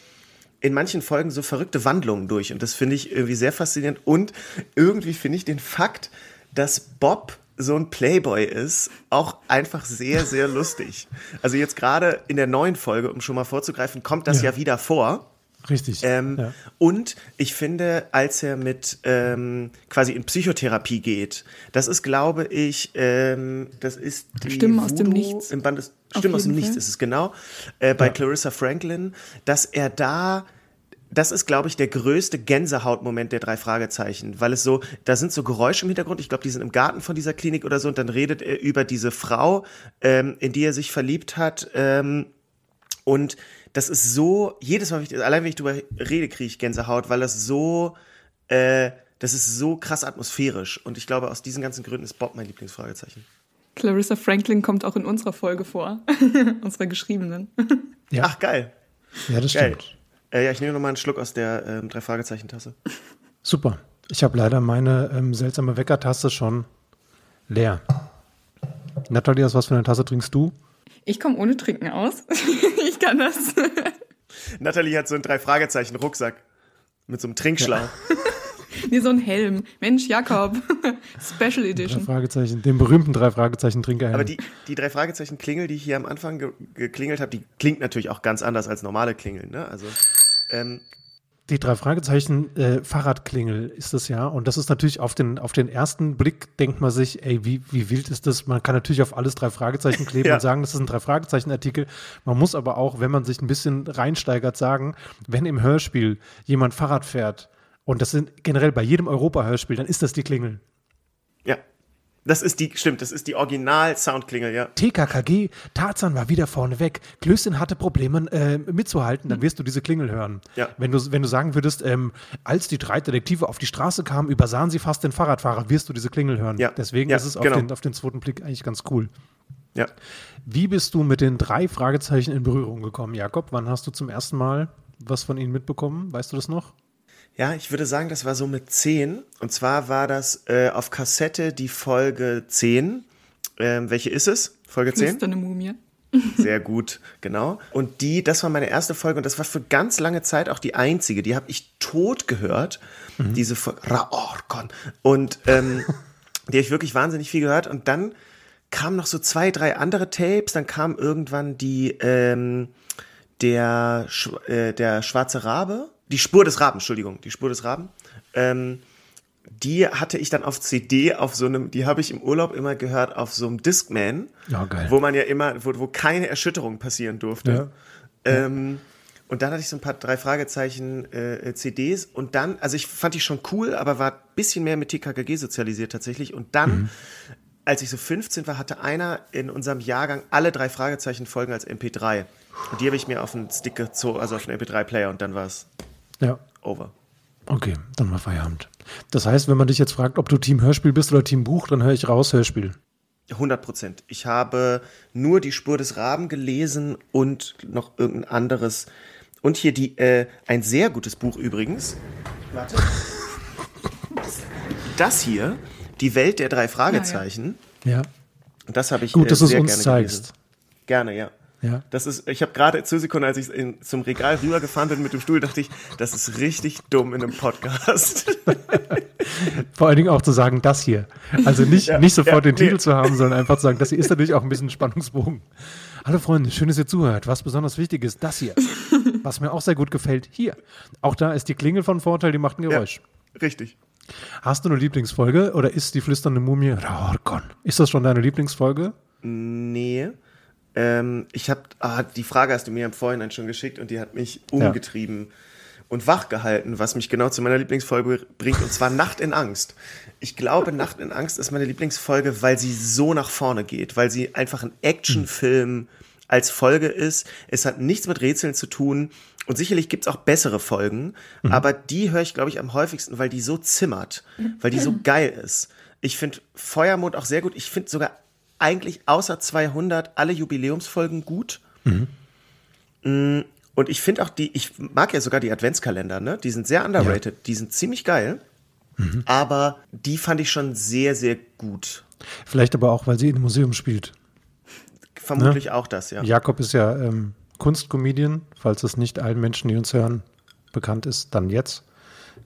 in manchen Folgen so verrückte Wandlungen durch. Und das finde ich irgendwie sehr faszinierend. Und irgendwie finde ich den Fakt, dass Bob so ein Playboy ist, auch einfach sehr, sehr lustig. Also jetzt gerade in der neuen Folge, um schon mal vorzugreifen, kommt das Ja. ja, wieder vor. Richtig. Ähm, ja. Und ich finde, als er mit ähm, quasi in Psychotherapie geht, das ist, glaube ich, ähm, das ist die Stimmen aus dem Nichts. Im Band des, Auf Stimmen aus dem Nichts ist es genau. Äh, bei Ja. Clarissa Franklin, dass er da das ist, glaube ich, der größte Gänsehautmoment der drei Fragezeichen, weil es so, da sind so Geräusche im Hintergrund, ich glaube, die sind im Garten von dieser Klinik oder so, und dann redet er über diese Frau, ähm, in die er sich verliebt hat, ähm, und das ist so, jedes Mal, ich, allein wenn ich drüber rede, kriege ich Gänsehaut, weil das so, äh, das ist so krass atmosphärisch. Und ich glaube, aus diesen ganzen Gründen ist Bob mein Lieblingsfragezeichen. Clarissa Franklin kommt auch in unserer Folge vor. unserer geschriebenen. Ja. Ach, geil. Ja, das Geil. stimmt. Äh, ja, ich nehme noch mal einen Schluck aus der ähm, Drei-Fragezeichen-Tasse. Super. Ich habe leider meine ähm, seltsame Weckertasse schon leer. Natalie, aus was für eine Tasse trinkst du? Ich komme ohne Trinken aus. ich kann das. Natalie hat so einen Drei-Fragezeichen-Rucksack mit so einem Trinkschlauch. Wie so ein Helm. Mensch, Jakob. Special Drei Edition. Fragezeichen, den berühmten drei Fragezeichen Trinker. Aber die, die drei Fragezeichen Klingel, die ich hier am Anfang ge geklingelt habe, die klingt natürlich auch ganz anders als normale Klingeln. Ne? Also ähm, Die drei Fragezeichen äh, Fahrradklingel ist es ja. Und das ist natürlich auf den, auf den ersten Blick denkt man sich, ey, wie, wie wild ist das? Man kann natürlich auf alles drei Fragezeichen kleben Ja. und sagen, das ist ein drei Fragezeichen-Artikel. Man muss aber auch, wenn man sich ein bisschen reinsteigert, sagen, wenn im Hörspiel jemand Fahrrad fährt, und das sind generell bei jedem Europa-Hörspiel, dann ist das die Klingel. ja, das ist die, stimmt, das ist die Original-Soundklingel, ja. TKKG, Tarzan war wieder vorne weg, Klößchen hatte Probleme äh, mitzuhalten, dann wirst du diese Klingel hören. Ja. Wenn, du, wenn du sagen würdest, ähm, als die drei Detektive auf die Straße kamen, übersahen sie fast den Fahrradfahrer, wirst du diese Klingel hören. Ja. Deswegen Ja, ist es auf, genau. den, auf den zweiten Blick eigentlich ganz cool. Ja. Wie bist du mit den drei Fragezeichen in Berührung gekommen, Jakob? Wann hast du zum ersten Mal was von ihnen mitbekommen? Weißt du das noch? Ja, ich würde sagen, das war so mit 10. Und zwar war das äh, auf Kassette die Folge 10. Ähm, welche ist es? Folge 10? Flüsternde Mumie. Sehr gut, genau. Und die, das war meine erste Folge und das war für ganz lange Zeit auch die einzige. Die habe ich tot gehört. Diese Folge, Raorkon. Und ähm, die habe ich wirklich wahnsinnig viel gehört. Und dann kamen noch so zwei, drei andere Tapes. Dann kam irgendwann die, ähm, der, äh, der schwarze Rabe. Die Spur des Raben, Entschuldigung, die Spur des Raben. Ähm, die hatte ich dann auf CD auf so einem, die habe ich im Urlaub immer gehört auf so einem Discman, Ja, wo man ja immer, wo, wo keine Erschütterung passieren durfte. Ähm, und dann hatte ich so ein paar drei Fragezeichen äh, CDs und dann, also ich fand die schon cool, aber war ein bisschen mehr mit TKKG sozialisiert tatsächlich. Und dann, als ich so 15 war, hatte einer in unserem Jahrgang alle drei Fragezeichen Folgen als MP3. Und die habe ich mir auf einen Stick gezogen, also auf einen MP3-Player und dann war es Ja. over. Okay, dann mal Feierabend. Das heißt, wenn man dich jetzt fragt, ob du Team Hörspiel bist oder Team Buch, dann höre ich raus Hörspiel. 100 Prozent. Ich habe nur die Spur des Raben gelesen und noch irgendein anderes. Und hier die, äh, ein sehr gutes Buch übrigens. Warte. Das hier, Die Welt der drei Fragezeichen. Ja. Das habe ich Gut, äh, dass du es uns gerne zeigst. gelesen. Gerne, ja. Ja. Das ist, ich habe gerade zu Sekunden, als ich in, zum Regal rübergefahren bin mit dem Stuhl, dachte ich, das ist richtig dumm in einem Podcast. Vor allen Dingen auch zu sagen, das hier. Also nicht, Ja, nicht sofort ja, den Titel nee. zu haben, sondern einfach zu sagen, das hier ist natürlich auch ein bisschen Spannungsbogen. Hallo Freunde, schön, dass ihr zuhört. Was besonders wichtig ist, das hier. Was mir auch sehr gut gefällt, hier. Auch da ist die Klingel von Vorteil, die macht ein Geräusch. richtig. Hast du eine Lieblingsfolge oder ist die flüsternde Mumie Raorkon? Ist das schon deine Lieblingsfolge? Nee. Ähm, ich habe, ah, die Frage hast du mir im Vorhinein schon geschickt und die hat mich umgetrieben und wach gehalten, was mich genau zu meiner Lieblingsfolge bringt, und zwar Nacht in Angst. Ich glaube, Nacht in Angst ist meine Lieblingsfolge, weil sie so nach vorne geht, weil sie einfach ein Actionfilm als Folge ist. Es hat nichts mit Rätseln zu tun. Und sicherlich gibt's auch bessere Folgen, aber die höre ich, glaube ich, am häufigsten, weil die so zimmert, weil die so geil ist. Ich finde Feuermond auch sehr gut. Ich finde sogar eigentlich außer 200 alle Jubiläumsfolgen gut. Mm, Und ich finde auch die, ich mag ja sogar die Adventskalender, ne? Die sind sehr underrated, die sind ziemlich geil. Aber die fand ich schon sehr, sehr gut. Vielleicht aber auch, weil sie in einem Museum spielt. Vermutlich auch das, ja. Jakob ist ja ähm, Kunstcomedian, falls es nicht allen Menschen, die uns hören, bekannt ist, dann jetzt.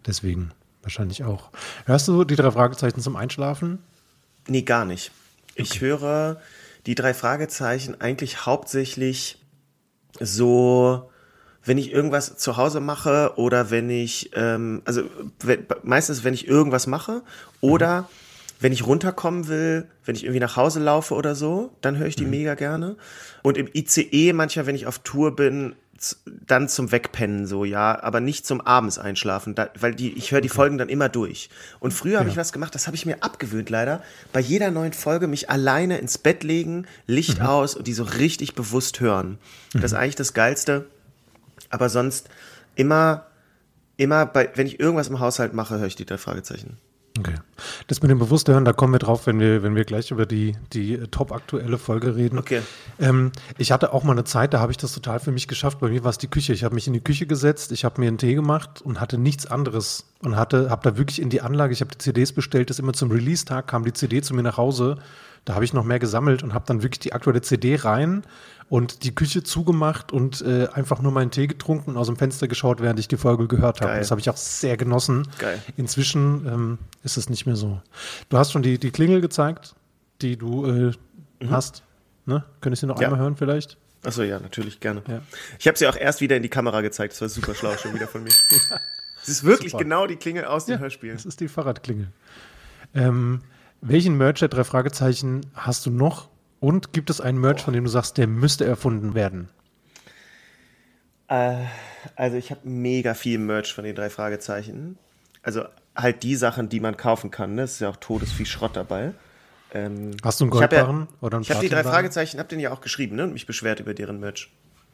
Deswegen wahrscheinlich auch. Hörst du die drei Fragezeichen zum Einschlafen? Nee, gar nicht. Ich höre die drei Fragezeichen eigentlich hauptsächlich so, wenn ich irgendwas zu Hause mache oder wenn ich, ähm, also wenn, meistens, wenn ich irgendwas mache oder wenn ich runterkommen will, wenn ich irgendwie nach Hause laufe oder so, dann höre ich die mega gerne. Und im ICE manchmal, wenn ich auf Tour bin, dann zum Wegpennen so, ja, aber nicht zum abends einschlafen, da, weil die, ich höre die Folgen dann immer durch. Und früher habe ich was gemacht, das habe ich mir abgewöhnt leider, bei jeder neuen Folge mich alleine ins Bett legen, Licht aus und die so richtig bewusst hören. Das ist eigentlich das Geilste. Aber sonst immer, immer bei, wenn ich irgendwas im Haushalt mache, höre ich die drei Fragezeichen. Okay. Das mit dem Bewusstsein, da kommen wir drauf, wenn wir, wenn wir gleich über die, die äh, top aktuelle Folge reden. Okay. Ähm, ich hatte auch mal eine Zeit, da habe ich das total für mich geschafft. Bei mir war es die Küche. Ich habe mich in die Küche gesetzt, ich habe mir einen Tee gemacht und hatte nichts anderes. Und hatte, habe da wirklich in die Anlage, ich habe die CDs bestellt, das immer zum Release-Tag kam die CD zu mir nach Hause. Da habe ich noch mehr gesammelt und habe dann wirklich die aktuelle CD rein und die Küche zugemacht und äh, einfach nur meinen Tee getrunken und aus dem Fenster geschaut, während ich die Folge gehört habe. Das habe ich auch sehr genossen. Geil. Inzwischen ähm, ist es nicht mehr so. Du hast schon die, die Klingel gezeigt, die du äh, hast. Ne? Könntest du noch Mhm. Ja. einmal hören vielleicht? Achso, ja, natürlich, gerne. Ja. Ich habe sie auch erst wieder in die Kamera gezeigt. Das war super schlau schon wieder von mir. Es ist wirklich Super. genau die Klingel aus den Hörspielen. Das ist die Fahrradklingel. Ähm, welchen Merch der drei Fragezeichen hast du noch? Und gibt es einen Merch, von dem du sagst, der müsste erfunden werden? Äh, also ich habe mega viel Merch von den drei Fragezeichen. Also halt die Sachen, die man kaufen kann. Ne? Es ist ja auch todesviel Schrott dabei. Ähm, Hast du einen Goldbarren ja, oder einen Ich habe die drei? Fragezeichen, habe den ja auch geschrieben ne? und mich beschwert über deren Merch.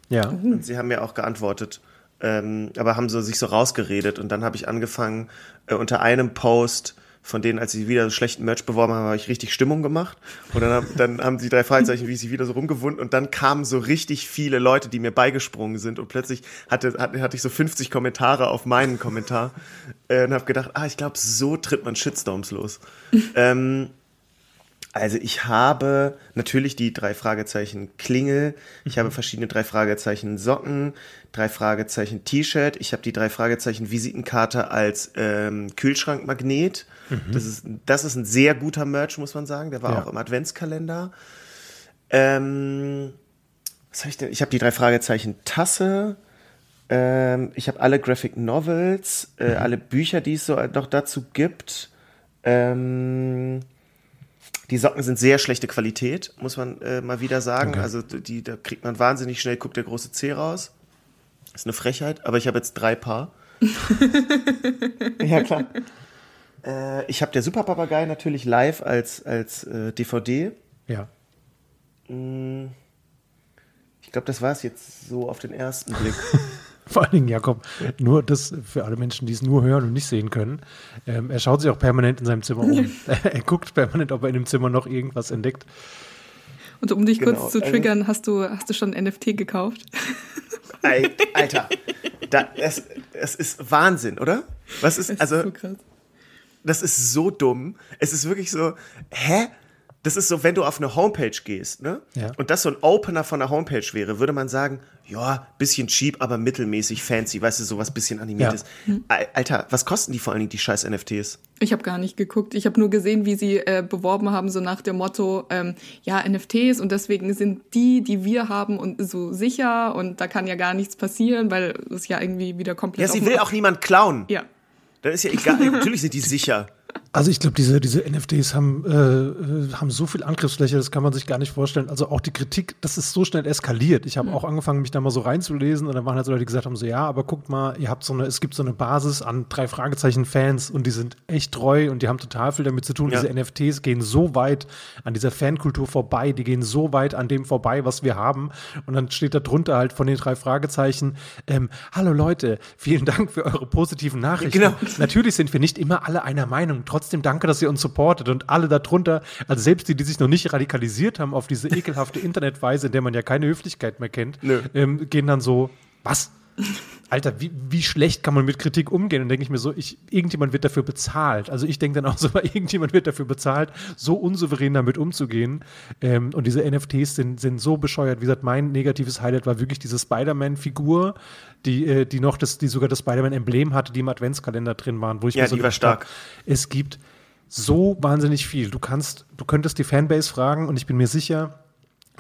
Ja. Und sie haben mir auch geantwortet, ähm, aber haben so sich so rausgeredet und dann habe ich angefangen äh, unter einem Post von denen, als sie wieder so schlechten Merch beworben haben, habe ich richtig Stimmung gemacht. Und dann, haben- dann haben die drei Fragezeichen wie sie wieder so rumgewunden. Und dann kamen so richtig viele Leute, die mir beigesprungen sind. Und plötzlich hatte, hatte, hatte ich so 50 Kommentare auf meinen Kommentar. Äh, und habe gedacht, ah, ich glaube, so tritt man Shitstorms los. ähm, also ich habe natürlich die drei Fragezeichen Klingel, ich habe verschiedene drei Fragezeichen Socken, drei Fragezeichen T-Shirt, ich habe die drei Fragezeichen Visitenkarte als ähm, Kühlschrankmagnet. Das, ist, das ist ein sehr guter Merch, muss man sagen. Der war Ja. auch im Adventskalender. Ähm, was habe ich denn? Ich habe die drei Fragezeichen Tasse. Ähm, ich habe alle Graphic Novels, äh, alle Bücher, die es so noch dazu gibt. Ähm, die Socken sind sehr schlechte Qualität, muss man äh, mal wieder sagen. Also die, da kriegt man wahnsinnig schnell, guckt der große C raus. Ist eine Frechheit, aber ich habe jetzt drei Paar. ja, klar. Äh, ich habe der Superpapagei natürlich live als, als äh, DVD. Ja. Ich glaube, das war es jetzt so auf den ersten Blick. Vor allen Dingen, Jakob, nur das für alle Menschen, die es nur hören und nicht sehen können. Ähm, er schaut sich auch permanent in seinem Zimmer um. er guckt permanent, ob er in dem Zimmer noch irgendwas entdeckt. Und um dich Genau, kurz zu also- triggern, hast du, hast du schon ein NFT gekauft? Al- Alter, da, es, es ist Wahnsinn, oder? Was ist, Das also, ist so krass. Das ist so dumm. Es ist wirklich so, hä? Das ist so, wenn du auf eine Homepage gehst, ne? Ja. Und das so ein Opener von der Homepage wäre, würde man sagen, ja, bisschen cheap, aber mittelmäßig fancy, weißt du, sowas bisschen animiertes. Al- Alter, was kosten die vor allen Dingen, die scheiß NFTs? Ich habe gar nicht geguckt. Ich habe nur gesehen, wie sie äh, beworben haben, so nach dem Motto, ähm, ja, NFTs und deswegen sind die, die wir haben, und so sicher und da kann ja gar nichts passieren, weil es ja irgendwie wieder komplett. Ja, sie will auch niemand klauen. Ja. Dann ist ja egal, natürlich sind die sicher. Also ich glaube, diese, diese NFTs haben, äh, haben so viel Angriffsfläche, das kann man sich gar nicht vorstellen. Also auch die Kritik, das ist so schnell eskaliert. Ich habe auch angefangen, mich da mal so reinzulesen und dann waren halt so Leute, die gesagt haben, so ja, aber guckt mal, ihr habt so eine, es gibt so eine Basis an drei Fragezeichen-Fans und die sind echt treu und die haben total viel damit zu tun. Ja. Diese NFTs gehen so weit an dieser Fankultur vorbei, die gehen so weit an dem vorbei, was wir haben. Und dann steht da drunter halt von den drei Fragezeichen, ähm, hallo Leute, vielen Dank für eure positiven Nachrichten. Genau. Natürlich sind wir nicht immer alle einer Meinung. Trotzdem danke, dass ihr uns supportet und alle darunter, also selbst die, die sich noch nicht radikalisiert haben auf diese ekelhafte Internetweise, in der man ja keine Höflichkeit mehr kennt, ähm, gehen dann so, was? Alter, wie, wie schlecht kann man mit Kritik umgehen? Und denke ich mir so, ich, irgendjemand wird dafür bezahlt. Also ich denke dann auch so, irgendjemand wird dafür bezahlt, so unsouverän damit umzugehen. Ähm, und diese NFTs sind, sind so bescheuert. Wie gesagt, mein negatives Highlight war wirklich diese Spider-Man-Figur, die, äh, die noch das, die sogar das Spider-Man-Emblem hatte, die im Adventskalender drin waren, wo ich Ja, mir so die war stark. Es gibt so wahnsinnig viel. Du kannst, du könntest die Fanbase fragen und ich bin mir sicher,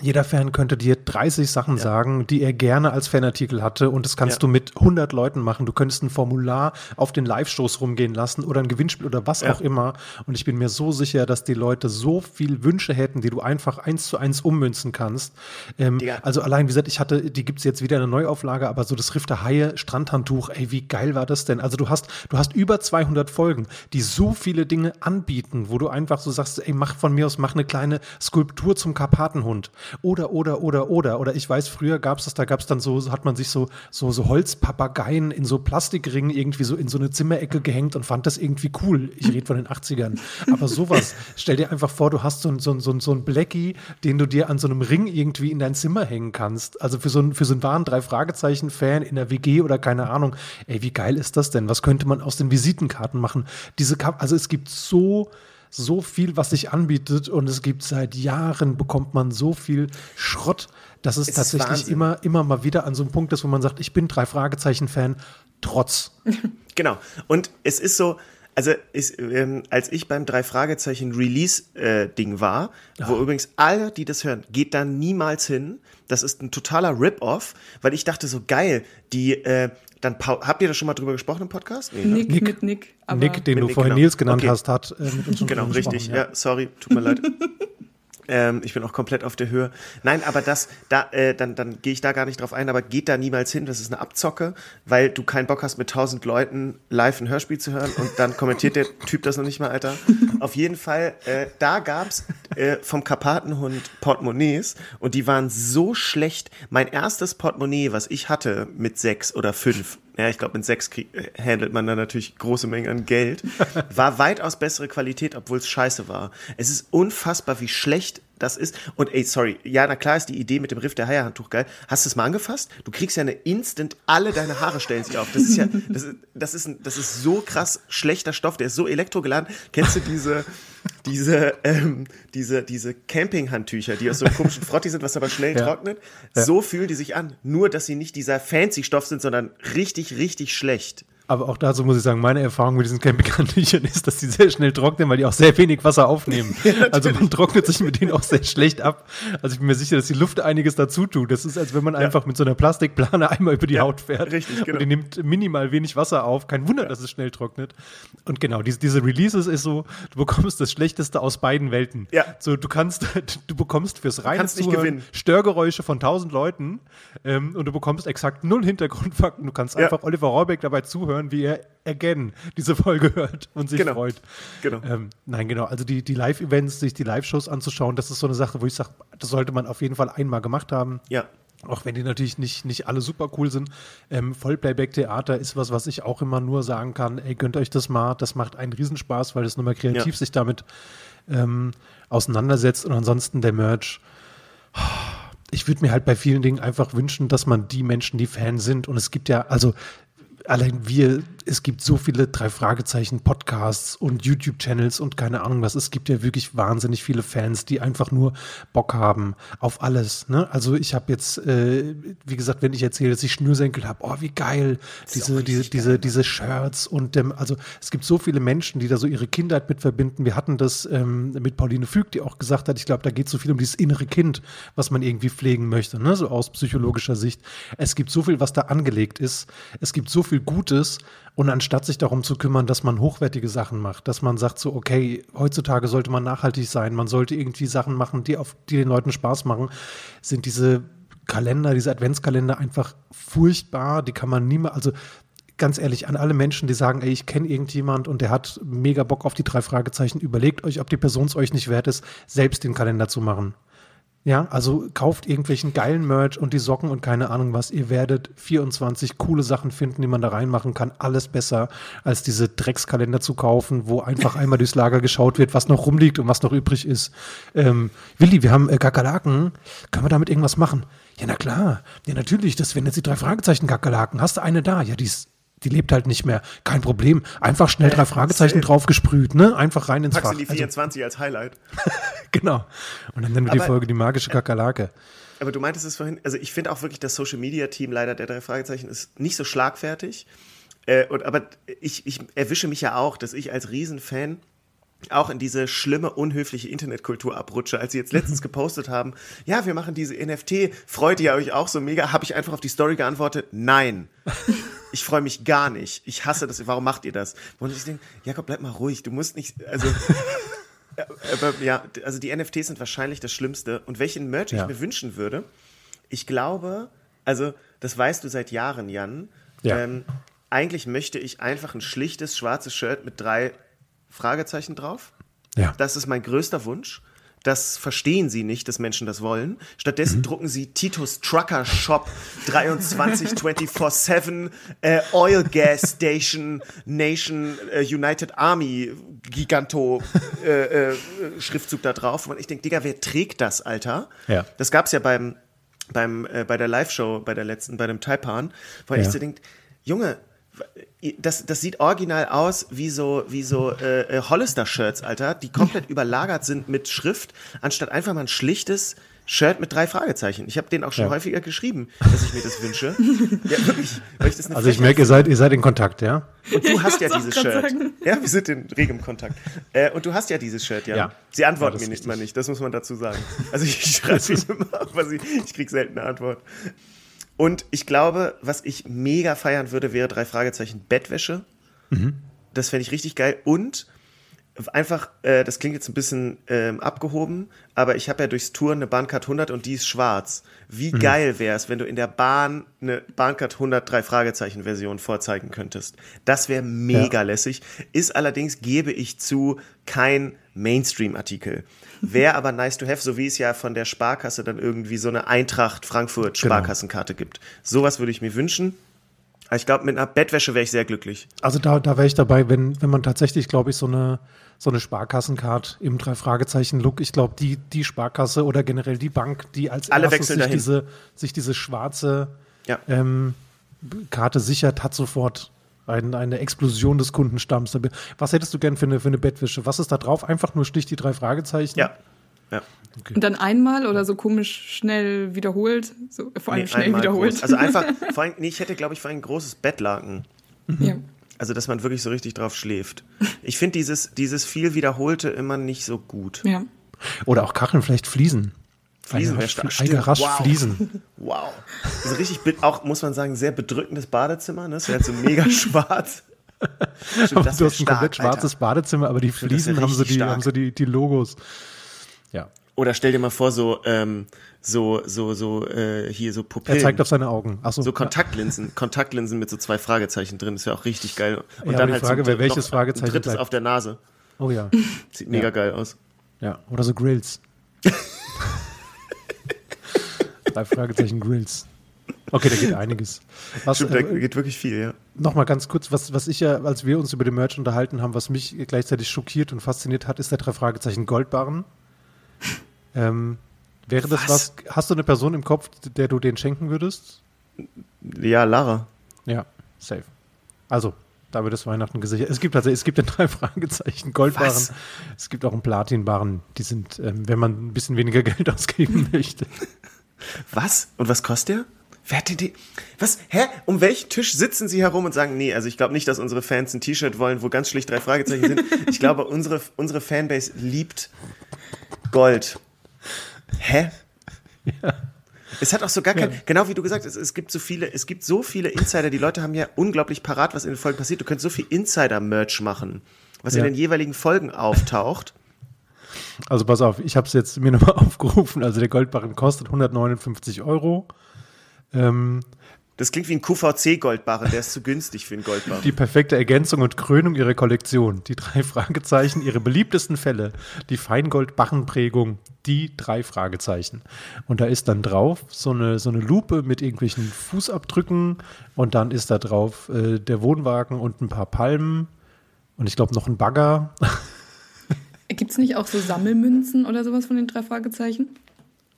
jeder Fan könnte dir 30 Sachen sagen, die er gerne als Fanartikel hatte und das kannst Ja. du mit 100 Leuten machen. Du könntest ein Formular auf den Live-Shows rumgehen lassen oder ein Gewinnspiel oder was Ja. auch immer. Und ich bin mir so sicher, dass die Leute so viel Wünsche hätten, die du einfach eins zu eins ummünzen kannst. Ähm, also allein, wie gesagt, ich hatte, die gibt's jetzt wieder in eine Neuauflage, aber so das Riff der Haie Strandhandtuch, ey, wie geil war das denn? Also du hast, du hast über 200 Folgen, die so viele Dinge anbieten, wo du einfach so sagst, ey, mach von mir aus, mach eine kleine Skulptur zum Karpatenhund. Oder, oder, oder, oder. Oder ich weiß, früher gab es das, da gab es dann so, hat man sich so, so, so Holzpapageien in so Plastikringen irgendwie so in so eine Zimmerecke gehängt und fand das irgendwie cool. Ich rede von den 80ern. Aber sowas, stell dir einfach vor, du hast so, so, so, so einen Blackie, den du dir an so einem Ring irgendwie in dein Zimmer hängen kannst. Also für so, einen, für so einen wahren Drei-Fragezeichen-Fan in der WG oder keine Ahnung. Ey, wie geil ist das denn? Was könnte man aus den Visitenkarten machen? Diese, also es gibt so so viel, was sich anbietet und es gibt seit Jahren, bekommt man so viel Schrott, dass es, Es tatsächlich Wahnsinn. immer, immer mal wieder an so einem Punkt ist, wo man sagt, ich bin drei Fragezeichen-Fan, trotz. Genau. Und es ist so, also ist, ähm, als ich beim drei Fragezeichen Release äh, Ding war, wo übrigens alle, die das hören, geht da niemals hin. Das ist ein totaler Rip-Off, weil ich dachte so geil, die äh, dann habt ihr da schon mal drüber gesprochen im Podcast? Nee, ne? Nick, Nick. mit Nick. Aber Nick, den du Nick, vorhin genau. Nils genannt Okay. hast, hat äh, mit uns schon Genau, richtig. gesprochen, Ja. sorry, tut mir leid. Ähm, ich bin auch komplett auf der Höhe. Nein, aber das, da, äh, dann, dann gehe ich da gar nicht drauf ein, aber geht da niemals hin. Das ist eine Abzocke, weil du keinen Bock hast, mit tausend Leuten live ein Hörspiel zu hören und dann kommentiert der Typ das noch nicht mal, Alter. Auf jeden Fall, äh, da gab's äh, vom Karpatenhund Portemonnaies und die waren so schlecht. Mein erstes Portemonnaie, was ich hatte mit sechs oder fünf, ja, ich glaube, mit sechs krieg, äh, handelt man da natürlich große Mengen an Geld, war weitaus bessere Qualität, obwohl es scheiße war. Es ist unfassbar, wie schlecht das ist. Und ey, sorry, ja, na klar ist die Idee mit dem Riff der Haie-Handtuch geil. Hast du es mal angefasst? Du kriegst ja eine Instant, alle deine Haare stellen sich auf. Das ist ja, das ist, das ist, ein, das ist so krass schlechter Stoff, der ist so elektrogeladen. Kennst du diese, diese, ähm, diese, diese Camping-Handtücher, die aus so einem komischen Frotti sind, was aber schnell Ja. trocknet? So fühlen die sich an. Nur, dass sie nicht dieser fancy Stoff sind, sondern richtig, richtig schlecht. Aber auch dazu muss ich sagen, meine Erfahrung mit diesen Campinghandtüchern ist, dass die sehr schnell trocknen, weil die auch sehr wenig Wasser aufnehmen. also man trocknet sich mit denen auch sehr schlecht ab. Also ich bin mir sicher, dass die Luft einiges dazu tut. Das ist, als wenn man einfach mit so einer Plastikplane einmal über die Haut fährt. richtig, genau. Und die nimmt minimal wenig Wasser auf. Kein Wunder, dass es schnell trocknet. Und genau, diese, diese Releases ist so, du bekommst das Schlechteste aus beiden Welten. Ja. So, du kannst, du bekommst fürs reine Zuhören. Störgeräusche von tausend Leuten ähm, und du bekommst exakt null Hintergrundfakten. Du kannst Ja. einfach Oliver Rohrbeck dabei zuhören, wie er again diese Folge hört und sich Genau. freut. Genau. Ähm, nein, genau. Also die, die Live-Events, sich die Live-Shows anzuschauen, das ist so eine Sache, wo ich sage, das sollte man auf jeden Fall einmal gemacht haben. Ja. Auch wenn die natürlich nicht, nicht alle super cool sind. Ähm, Vollplayback-Theater ist was, was ich auch immer nur sagen kann, ey, gönnt euch das mal. Das macht einen Riesenspaß, weil es nochmal kreativ Ja. sich damit ähm, auseinandersetzt. Und ansonsten der Merch. Ich würde mir halt bei vielen Dingen einfach wünschen, dass man die Menschen, die Fans sind, und es gibt ja, also allein wir, es gibt so viele drei Fragezeichen Podcasts und YouTube Channels und keine Ahnung was. Es gibt ja wirklich wahnsinnig viele Fans, die einfach nur Bock haben auf alles. Ne? Also ich habe jetzt, äh, wie gesagt, wenn ich erzähle, dass ich Schnürsenkel habe, oh wie geil, diese diese diese diese Shirts und ähm, also es gibt so viele Menschen, die da so ihre Kindheit mit verbinden. Wir hatten das ähm, mit Pauline Füg, die auch gesagt hat, ich glaube, da geht so viel um dieses innere Kind, was man irgendwie pflegen möchte, ne? so aus psychologischer Sicht. Es gibt so viel, was da angelegt ist. Es gibt so viel Gutes und anstatt sich darum zu kümmern, dass man hochwertige Sachen macht, dass man sagt so, okay, heutzutage sollte man nachhaltig sein, man sollte irgendwie Sachen machen, die auf die den Leuten Spaß machen, sind diese Kalender, diese Adventskalender einfach furchtbar. Die kann man nie mehr, also ganz ehrlich, an alle Menschen, die sagen, ey, ich kenne irgendjemand und der hat mega Bock auf die drei Fragezeichen, überlegt euch, ob die Person es euch nicht wert ist, selbst den Kalender zu machen. Ja, also kauft irgendwelchen geilen Merch und die Socken und keine Ahnung was. Ihr werdet 24 coole Sachen finden, die man da reinmachen kann. Alles besser, als diese Dreckskalender zu kaufen, wo einfach einmal durchs Lager geschaut wird, was noch rumliegt und was noch übrig ist. Ähm, Willi, wir haben äh, Kakerlaken. Können wir damit irgendwas machen? Ja, na klar. Ja, natürlich. Das wären jetzt die drei Fragezeichen Kakerlaken. Hast du eine da? Ja, die ist die lebt halt nicht mehr. Kein Problem. Einfach schnell drei Fragezeichen safe. draufgesprüht, ne? Einfach rein ins Packst Fach. du die Also, 24 als Highlight. genau. Und dann nennen wir die Aber- Folge die magische Kakerlake. Aber du meintest es vorhin, also ich finde auch wirklich, das Social Media Team leider der drei Fragezeichen ist nicht so schlagfertig. Äh, und, aber ich, ich erwische mich ja auch, dass ich als Riesenfan auch in diese schlimme, unhöfliche Internetkultur abrutsche. Als sie jetzt letztens gepostet haben, ja, wir machen diese NFT, freut ihr euch auch so mega, habe ich einfach auf die Story geantwortet, nein. Ich freue mich gar nicht. Ich hasse das. Warum macht ihr das? Und ich denke, Jakob, bleib mal ruhig. Du musst nicht, also, ja, aber ja, also die NFTs sind wahrscheinlich das Schlimmste. Und welchen Merch Ja. ich mir wünschen würde, ich glaube, also das weißt du seit Jahren, Jan. Ja. Ähm, eigentlich möchte ich einfach ein schlichtes schwarzes Shirt mit drei Fragezeichen drauf. Ja. Das ist mein größter Wunsch. Das verstehen sie nicht, dass Menschen das wollen. Stattdessen drucken sie Titus Trucker Shop 23 24-7 äh, Oil Gas Station Nation äh, United Army Giganto äh, äh, Schriftzug da drauf. Und ich denke, Digga, wer trägt das, Alter? Ja. Das gab's ja beim, beim, äh, bei der Live-Show, bei der letzten, bei dem Taipan, wo Ja. ich so denkt, Junge, das, das sieht original aus wie so, wie so äh, äh, Hollister-Shirts, Alter, die komplett überlagert sind mit Schrift, anstatt einfach mal ein schlichtes Shirt mit drei Fragezeichen. Ich habe den auch schon Ja. häufiger geschrieben, dass ich mir das wünsche. ja, wirklich. Weil ich das eine Also ich merke, ihr seid, ihr seid in Kontakt, ja? und du hast ja dieses Shirt. sagen. Ja, wir sind in regem Kontakt. Äh, und du hast ja dieses Shirt, ja. Ja. Sie antworten Ja, mir nicht mal nicht, das muss man dazu sagen. Also ich schreibe ihn immer, aber sie, ich krieg selten eine Antwort. Und ich glaube, was ich mega feiern würde, wäre drei Fragezeichen Bettwäsche. Das fände ich richtig geil. Und einfach, äh, das klingt jetzt ein bisschen ähm, abgehoben, aber ich habe ja durchs Touren eine Bahncard 100 und die ist schwarz. Wie geil wäre es, wenn du in der Bahn eine Bahncard 100 drei Fragezeichen Version vorzeigen könntest. Das wäre mega lässig. Ist allerdings, gebe ich zu, kein Mainstream-Artikel. Wäre aber nice to have, so wie es ja von der Sparkasse dann irgendwie so eine Eintracht Frankfurt Sparkassenkarte gibt. Sowas würde ich mir wünschen. Ich glaube, mit einer Bettwäsche wäre ich sehr glücklich. Also da, da wäre ich dabei, wenn, wenn man tatsächlich, glaube ich, so eine, so eine Sparkassencard im Drei-Fragezeichen-Look, ich glaube, die, die Sparkasse oder generell die Bank, die als Alle erstes sich dahin. diese, sich diese schwarze Ja. ähm, Karte sichert, hat sofort ein, eine Explosion des Kundenstamms. Was hättest du gern für eine, für eine Bettwäsche? Was ist da drauf? Einfach nur schlicht die drei Fragezeichen? Ja. Ja. Und dann einmal oder so komisch schnell wiederholt. So, vor allem Nee, schnell wiederholt. Groß. Also einfach, vor allem, nee, ich hätte, glaube ich, vor allem ein großes Bettlaken. ja. Also, dass man wirklich so richtig drauf schläft. Ich finde dieses, dieses viel Wiederholte immer nicht so gut. ja. Oder auch Kacheln, vielleicht Fliesen. Fliesen wäre rasch- stark. eine Stimmt. rasch Wow. Fliesen. Wow. Das ist richtig, auch, muss man sagen, sehr bedrückendes Badezimmer. Ne? Das wäre halt so mega schwarz. Stimmt, das du hast ein komplett stark, schwarzes Alter. Badezimmer, aber die Fliesen haben so die, stark. haben so die, die Logos. Ja. Oder stell dir mal vor, so, ähm, so, so, so, äh, hier so Er Pupillen. zeigt auf seine Augen. Achso. so Kontaktlinsen, Kontaktlinsen mit so zwei Fragezeichen drin. Das wäre auch richtig geil. Und Ja, aber die Frage wäre, welches noch Fragezeichen drittes bleibt. auf der Nase. Oh ja. Sieht mega Ja. geil aus. Ja. Oder so Grills. Drei Fragezeichen Grills. Okay, da geht einiges. Was, Stimmt, da äh, geht wirklich viel, ja. Nochmal ganz kurz, was, was ich ja, als wir uns über den Merch unterhalten haben, was mich gleichzeitig schockiert und fasziniert hat, ist der drei Fragezeichen Goldbarren. Ähm, wäre das was? Was? Hast du eine Person im Kopf, der du den schenken würdest? Ja, Lara. Ja, safe. Also, da wird es Weihnachten gesichert. Es gibt tatsächlich, es gibt den drei Fragezeichen Goldbarren. Was? Es gibt auch einen Platinbarren. Die sind, ähm, wenn man ein bisschen weniger Geld ausgeben möchte. Was? Und was kostet der? Wer hat denn die? Was? Hä? Um welchen Tisch sitzen sie herum und sagen, nee, also ich glaube nicht, dass unsere Fans ein T-Shirt wollen, wo ganz schlicht drei Fragezeichen sind. Ich glaube, unsere, unsere Fanbase liebt Gold. Hä? Es hat auch so gar kein, genau wie du gesagt hast, es gibt so viele, es gibt so viele Insider, die Leute haben ja unglaublich parat, was in den Folgen passiert. Du könntest so viel Insider-Merch machen, was in Ja. den jeweiligen Folgen auftaucht. Also pass auf, ich habe es jetzt mir nochmal aufgerufen. Also der Goldbarren kostet 159 Euro. Ähm, Das klingt wie ein QVC-Goldbarren, der ist zu günstig für einen Goldbarren. die perfekte Ergänzung und Krönung ihrer Kollektion. Die drei Fragezeichen, ihre beliebtesten Fälle. Die Feingold-Barrenprägung, die drei Fragezeichen. Und da ist dann drauf so eine, so eine Lupe mit irgendwelchen Fußabdrücken und dann ist da drauf äh, der Wohnwagen und ein paar Palmen und ich glaube noch ein Bagger. Gibt es nicht auch so Sammelmünzen oder sowas von den drei Fragezeichen?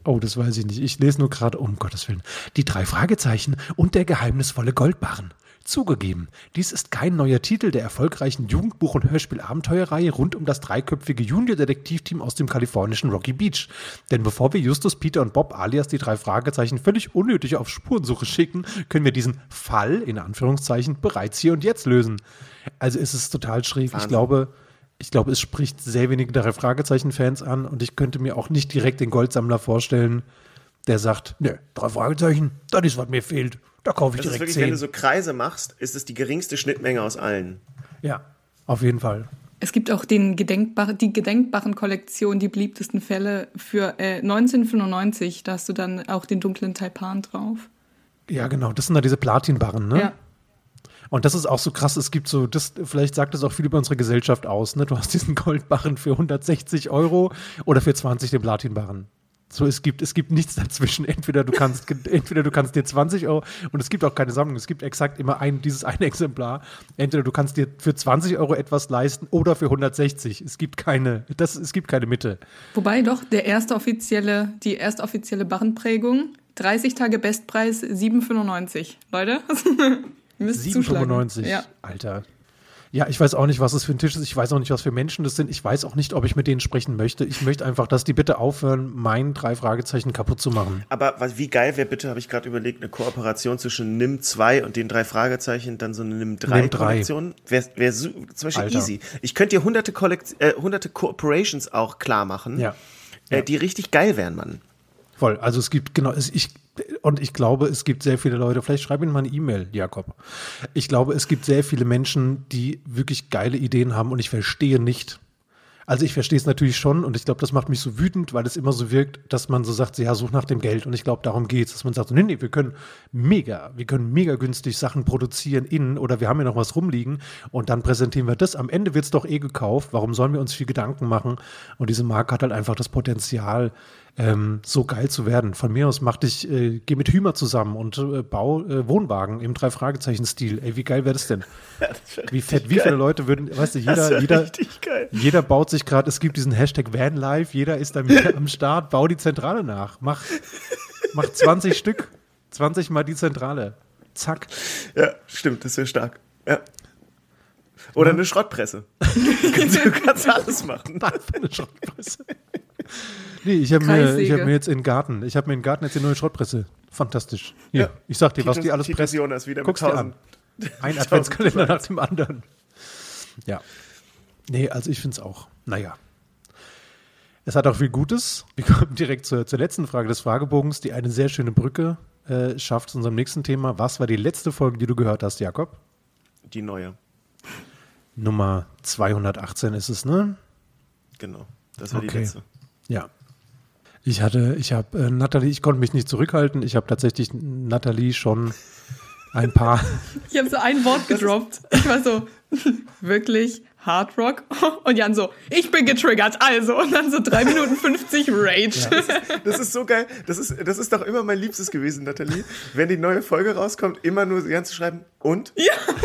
Oh, das weiß ich nicht. Ich lese nur gerade, um Gottes Willen. Die drei Fragezeichen und der geheimnisvolle Goldbarren. Zugegeben, dies ist kein neuer Titel der erfolgreichen Jugendbuch- und Hörspiel-Abenteuerreihe rund um das dreiköpfige Junior-Detektivteam aus dem kalifornischen Rocky Beach. Denn bevor wir Justus, Peter und Bob alias die drei Fragezeichen völlig unnötig auf Spurensuche schicken, können wir diesen Fall, in Anführungszeichen, bereits hier und jetzt lösen. Also es ist total schräg. Ich Wahnsinn. glaube, ich glaube, es spricht sehr wenige drei Fragezeichen-Fans an und ich könnte mir auch nicht direkt den Goldsammler vorstellen, der sagt, ne, drei Fragezeichen, das ist, was mir fehlt. Da kaufe ich Das ist direkt wirklich, wenn zehn. du so Kreise machst, ist es die geringste Schnittmenge aus allen. ja, auf jeden Fall. Es gibt auch den Gedenkbar die Gedenkbarren-Kollektion, die beliebtesten Fälle für äh, 1995. Da hast du dann auch den dunklen Taipan drauf. Ja, genau. Das sind da diese Platinbarren, ne? Ja. Und das ist auch so krass, es gibt so, das, vielleicht sagt das auch viel über unsere Gesellschaft aus, ne? Du hast diesen Goldbarren für 160 Euro oder für 20 den Platinbarren. So, es gibt, es gibt nichts dazwischen. Entweder du kannst, entweder du kannst dir 20 Euro, und es gibt auch keine Sammlung, es gibt exakt immer ein, dieses eine Exemplar. Entweder du kannst dir für 20 Euro etwas leisten oder für 160. Es gibt keine, das, es gibt keine Mitte. Wobei doch der erste offizielle, die erste offizielle Barrenprägung, 30 Tage Bestpreis 7,95. Leute, müsst zuschlagen. 7,95. Ja. Alter. Ja, ich weiß auch nicht, was es für ein Tisch ist. Ich weiß auch nicht, was für Menschen das sind. Ich weiß auch nicht, ob ich mit denen sprechen möchte. Ich möchte einfach, dass die bitte aufhören, mein drei Fragezeichen kaputt zu machen. Aber was, wie geil wäre bitte, habe ich gerade überlegt, eine Kooperation zwischen NIM 2 und den drei Fragezeichen, dann so eine NIM 3 NIM 3. Kollektion. Wäre wär so, zum Beispiel Alter. easy. Ich könnte dir hunderte, Kollekt äh, hunderte Corporations auch klar machen, Ja. Äh, die richtig geil wären, Mann. Voll. Also es gibt, genau, ich, und ich glaube, es gibt sehr viele Leute, vielleicht schreib ihnen mal eine E-Mail, Jakob. Ich glaube, es gibt sehr viele Menschen, die wirklich geile Ideen haben und ich verstehe nicht. Also ich verstehe es natürlich schon und ich glaube, das macht mich so wütend, weil es immer so wirkt, dass man so sagt, ja, such nach dem Geld und ich glaube, darum geht's, dass man sagt, nee, nee, wir können mega, wir können mega günstig Sachen produzieren innen oder wir haben ja noch was rumliegen und dann präsentieren wir das. Am Ende wird's doch eh gekauft, warum sollen wir uns viel Gedanken machen? Und diese Marke hat halt einfach das Potenzial, ähm, so geil zu werden. Von mir aus mach dich, äh, geh mit Hümer zusammen und äh, bau äh, Wohnwagen im Drei-Fragezeichen-Stil. Ey, wie geil wäre das denn? Wie fett, wie viele Leute würden, weißt du, jeder, jeder, jeder baut sich gerade, es gibt diesen Hashtag Vanlife, jeder ist da am Start, bau die Zentrale nach. Mach, mach 20 Stück, 20 mal die Zentrale. Zack. Ja, stimmt, das wäre stark. Ja. Oder eine Schrottpresse. Du kannst, alles machen. Eine Schrottpresse. Nee, ich habe mir, ich hab mir jetzt in den Garten, ich habe mir in den Garten jetzt eine neue Schrottpresse. Fantastisch. Hier, Ja. ich sag dir, was Titus- die alles Titus presst. Jonas wieder Guck's dir an. 1000 Ein 1000 Adventskalender nach dem anderen. Ja. Nee, also ich finde es auch. Naja. Es hat auch viel Gutes. Wir kommen direkt zur, zur letzten Frage des Fragebogens, die eine sehr schöne Brücke äh, schafft zu unserem nächsten Thema. Was war die letzte Folge, die du gehört hast, Jakob? Die neue, Nummer 218 ist es, ne? genau. Das war die Okay. letzte. Ja. Ich hatte, ich habe äh, Nathalie, ich konnte mich nicht zurückhalten. Ich habe tatsächlich Nathalie schon ein paar. Ich habe so ein Wort gedroppt. Ich war so, wirklich Hard Rock? Und Jan so, ich bin getriggert, also. Und dann so drei Minuten 50 Rage. Das ist so geil. Das ist, das ist doch immer mein Liebstes gewesen, Nathalie. Wenn die neue Folge rauskommt, immer nur ganz zu schreiben, und?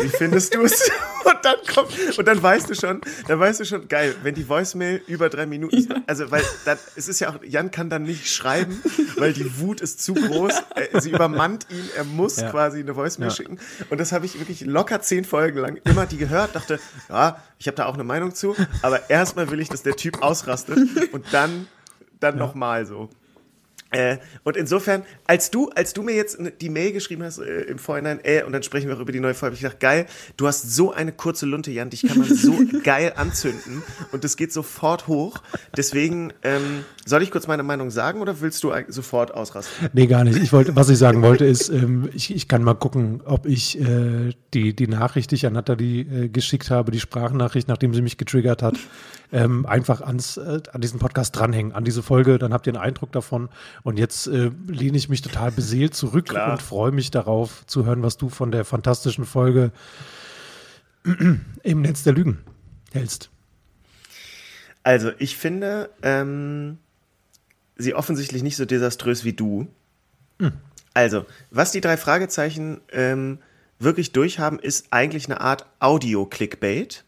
Wie findest du es? Und dann kommt, und dann weißt du schon, dann weißt du schon, geil, wenn die Voicemail über drei Minuten ist, also, weil, dann, es ist ja auch, Jan kann dann nicht schreiben, weil die Wut ist zu groß. Sie übermannt ihn, er muss Ja. quasi eine Voicemail Ja. schicken. Und das habe ich wirklich locker zehn Folgen lang immer die gehört, dachte, ja, ich habe da auch eine Meinung zu, aber erstmal will ich, dass der Typ ausrastet und dann, dann nochmal so. Äh, und insofern, als du, als du mir jetzt die Mail geschrieben hast äh, im Vorhinein, äh, und dann sprechen wir auch über die neue Folge, ich gedacht, geil, du hast so eine kurze Lunte, Jan, dich kann man so geil anzünden und es geht sofort hoch. Deswegen, ähm, soll ich kurz meine Meinung sagen oder willst du sofort ausrasten? Nee, gar nicht. Ich wollte, was ich sagen wollte, ist, ähm, ich, ich kann mal gucken, ob ich äh, die, die Nachricht, die ich an Nathalie äh, geschickt habe, die Sprachnachricht, nachdem sie mich getriggert hat, ähm, einfach ans, äh, an diesen Podcast dranhängen, an diese Folge. Dann habt ihr einen Eindruck davon. Und jetzt äh, lehne ich mich total beseelt zurück Klar. und freue mich darauf zu hören, was du von der fantastischen Folge im Netz der Lügen hältst. Also, ich finde ähm, sie offensichtlich nicht so desaströs wie du. Also, was die drei Fragezeichen ähm, wirklich durchhaben, ist eigentlich eine Art Audio-Clickbait.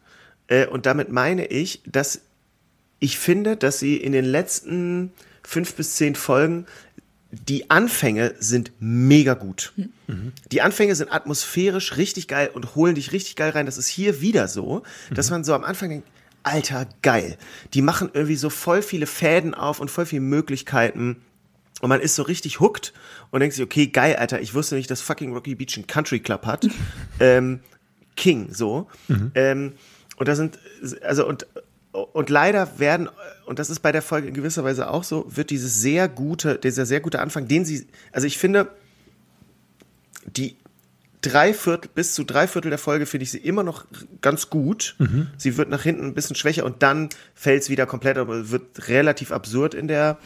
Äh, und damit meine ich, dass ich finde, dass sie in den letzten fünf bis zehn Folgen die Anfänge sind mega gut. Die Anfänge sind atmosphärisch richtig geil und holen dich richtig geil rein. Das ist hier wieder so, dass man so am Anfang denkt, Alter, geil. Die machen irgendwie so voll viele Fäden auf und voll viele Möglichkeiten. Und man ist so richtig hooked und denkt sich, okay, geil, Alter, ich wusste nicht, dass fucking Rocky Beach einen Country Club hat. ähm, King, so. Ähm, und da sind, also, und, und leider werden, und das ist bei der Folge in gewisser Weise auch so, wird dieses sehr gute, dieser sehr gute Anfang, den sie, also ich finde, die drei Viertel, bis zu drei Viertel der Folge finde ich sie immer noch ganz gut. Sie wird nach hinten ein bisschen schwächer und dann fällt es wieder komplett, aber wird relativ absurd in der,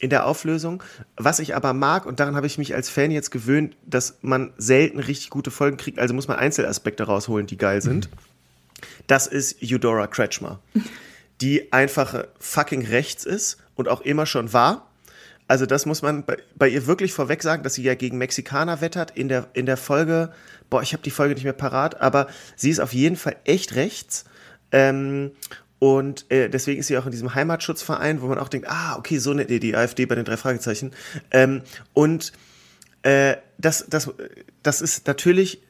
in der Auflösung. Was ich aber mag, und daran habe ich mich als Fan jetzt gewöhnt, dass man selten richtig gute Folgen kriegt, also muss man Einzelaspekte rausholen, die geil sind. Das ist Eudora Kretschmer, die einfach fucking rechts ist und auch immer schon war. Also das muss man bei, bei ihr wirklich vorweg sagen, dass sie ja gegen Mexikaner wettert in der, in der Folge, boah, ich habe die Folge nicht mehr parat, aber sie ist auf jeden Fall echt rechts. Ähm, und äh, deswegen ist sie auch in diesem Heimatschutzverein, wo man auch denkt, ah, okay, so eine die AfD bei den drei Fragezeichen. Ähm, und äh, das, das, das ist natürlich,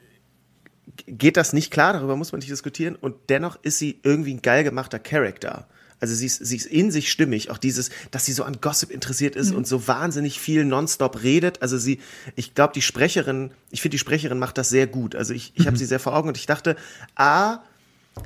geht das nicht klar, darüber muss man nicht diskutieren. Und dennoch ist sie irgendwie ein geil gemachter Charakter. Also sie ist, sie ist in sich stimmig, auch dieses, dass sie so an Gossip interessiert ist mhm. und so wahnsinnig viel nonstop redet. Also sie, ich glaube, die Sprecherin, ich finde, die Sprecherin macht das sehr gut. Also ich, ich mhm. habe sie sehr vor Augen und ich dachte, A,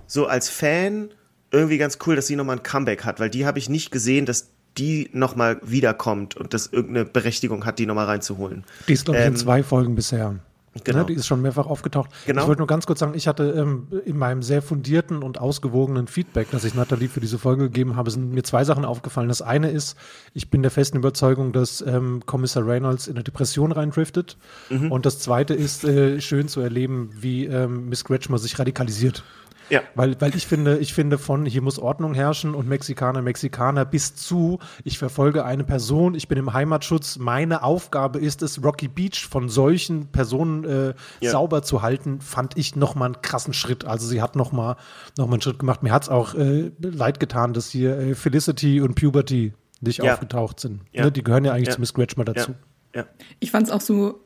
so als Fan irgendwie ganz cool, dass sie nochmal ein Comeback hat, weil die habe ich nicht gesehen, dass die nochmal wiederkommt und das irgendeine Berechtigung hat, die nochmal reinzuholen. Die ist, glaube ich, ähm, in zwei Folgen bisher. Genau. Ne, die ist schon mehrfach aufgetaucht. Genau. Ich wollte nur ganz kurz sagen, ich hatte ähm, in meinem sehr fundierten und ausgewogenen Feedback, das ich Nathalie für diese Folge gegeben habe, sind mir zwei Sachen aufgefallen. Das eine ist, ich bin der festen Überzeugung, dass ähm, Kommissar Reynolds in eine Depression reindriftet. Mhm. Und das zweite ist, äh, schön zu erleben, wie ähm, Miss Gretschmer sich radikalisiert. Ja. Weil, weil ich finde, ich finde von hier muss Ordnung herrschen und Mexikaner, Mexikaner bis zu, ich verfolge eine Person, ich bin im Heimatschutz, meine Aufgabe ist es, Rocky Beach von solchen Personen äh, ja. sauber zu halten, fand ich nochmal einen krassen Schritt. Also sie hat nochmal noch mal einen Schritt gemacht. Mir hat es auch äh, leid getan, dass hier äh, Felicity und Puberty nicht ja. aufgetaucht sind. Ne? Die gehören ja eigentlich zu Miss Gretschmer dazu. Ich fand es auch so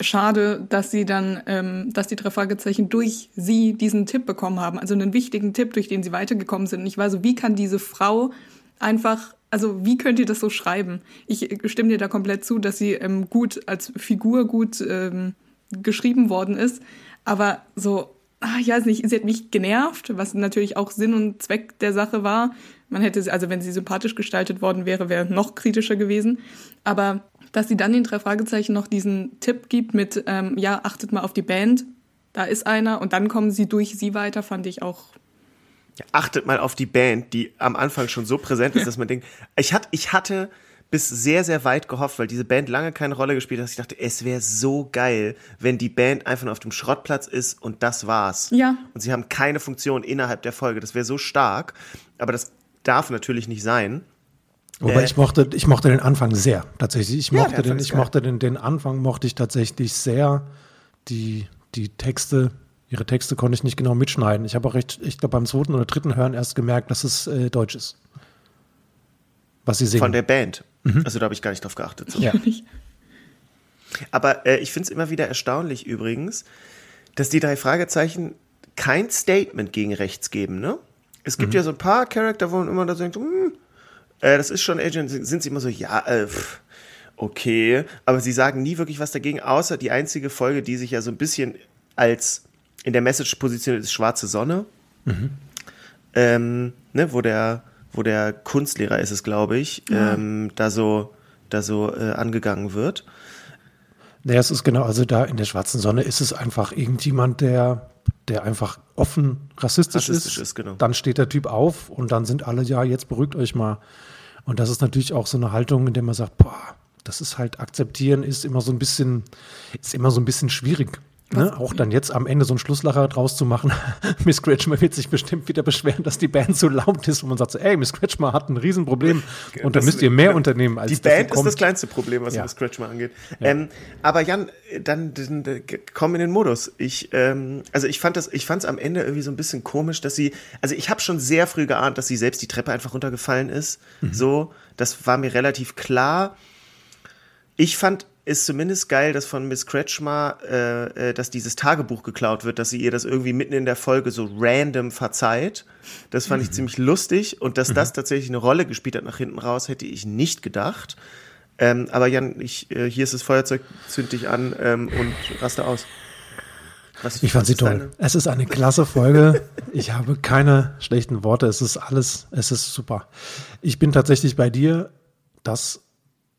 schade, dass sie dann, ähm, dass die drei Fragezeichen durch sie diesen Tipp bekommen haben, also einen wichtigen Tipp, durch den sie weitergekommen sind. Und ich war so, wie kann diese Frau einfach, also wie könnt ihr das so schreiben? Ich stimme dir da komplett zu, dass sie ähm, gut als Figur gut ähm, geschrieben worden ist, aber so, ah, ich weiß nicht, sie hat mich genervt, was natürlich auch Sinn und Zweck der Sache war. Man hätte sie, also wenn sie sympathisch gestaltet worden wäre, wäre noch kritischer gewesen. Aber dass sie dann den drei Fragezeichen noch diesen Tipp gibt mit, ähm, ja, achtet mal auf die Band, da ist einer und dann kommen sie durch sie weiter, fand ich auch. Ja, achtet mal auf die Band, die am Anfang schon so präsent ist, ja. dass man denkt, ich, hat, ich hatte bis sehr, sehr weit gehofft, weil diese Band lange keine Rolle gespielt hat, dass ich dachte, es wäre so geil, wenn die Band einfach nur auf dem Schrottplatz ist und das war's. Ja. Und sie haben keine Funktion innerhalb der Folge. Das wäre so stark, aber das darf natürlich nicht sein. Wobei äh, ich mochte, ich mochte den Anfang sehr, tatsächlich. Ich mochte ja, den, ich mochte den, den Anfang mochte ich tatsächlich sehr. Die, die Texte, ihre Texte konnte ich nicht genau mitschneiden. Ich habe auch recht, ich glaube beim zweiten oder dritten Hören erst gemerkt, dass es äh, Deutsch ist. Was sie singen. Von der Band. Mhm. Also da habe ich gar nicht drauf geachtet. So. Ja. Aber äh, ich finde es immer wieder erstaunlich übrigens, dass die drei Fragezeichen kein Statement gegen rechts geben, ne? Es gibt mhm. ja so ein paar Charakter, wo man immer da denkt, hm, äh, das ist schon Agent, sind sie immer so, ja, äh, pff, okay, aber sie sagen nie wirklich was dagegen, außer die einzige Folge, die sich ja so ein bisschen als in der Message positioniert ist, Schwarze Sonne. Mhm. Ähm, ne, wo der, wo der Kunstlehrer ist es, glaube ich, ja. ähm, da so, da so äh, angegangen wird. Naja, es ist genau, also da in der schwarzen Sonne ist es einfach irgendjemand, der der einfach offen rassistisch, rassistisch ist, ist genau. dann steht der Typ auf und dann sind alle, ja, jetzt beruhigt euch mal. Und das ist natürlich auch so eine Haltung, in der man sagt, boah, das ist halt akzeptieren, ist immer so ein bisschen, ist immer so ein bisschen schwierig. Ne? Auch dann jetzt am Ende so einen Schlusslacher draus zu machen. Miss Kretschmer wird sich bestimmt wieder beschweren, dass die Band so laut ist und man sagt so, ey, Miss Kretschmer hat ein Riesenproblem und da müsst ihr mehr genau. unternehmen als Die Band ist das kleinste Problem, was ja. Miss Kretschmer angeht. Ja. Ähm, aber Jan, dann, dann, dann, komm in den Modus. Ich, ähm, also ich fand das, ich fand es am Ende irgendwie so ein bisschen komisch, dass sie, also ich habe schon sehr früh geahnt, dass sie selbst die Treppe einfach runtergefallen ist. Mhm. So, das war mir relativ klar. Ich fand ist zumindest geil, dass von Miss Kretschmer, äh, äh, dass dieses Tagebuch geklaut wird, dass sie ihr das irgendwie mitten in der Folge so random verzeiht. Das fand mhm. ich ziemlich lustig und dass mhm. das tatsächlich eine Rolle gespielt hat nach hinten raus, hätte ich nicht gedacht. Ähm, aber Jan, ich, äh, hier ist das Feuerzeug, zünd dich an ähm, und raste aus. Was, ich fand sie toll. Deine? Es ist eine klasse Folge. ich habe keine schlechten Worte. Es ist alles, es ist super. Ich bin tatsächlich bei dir, dass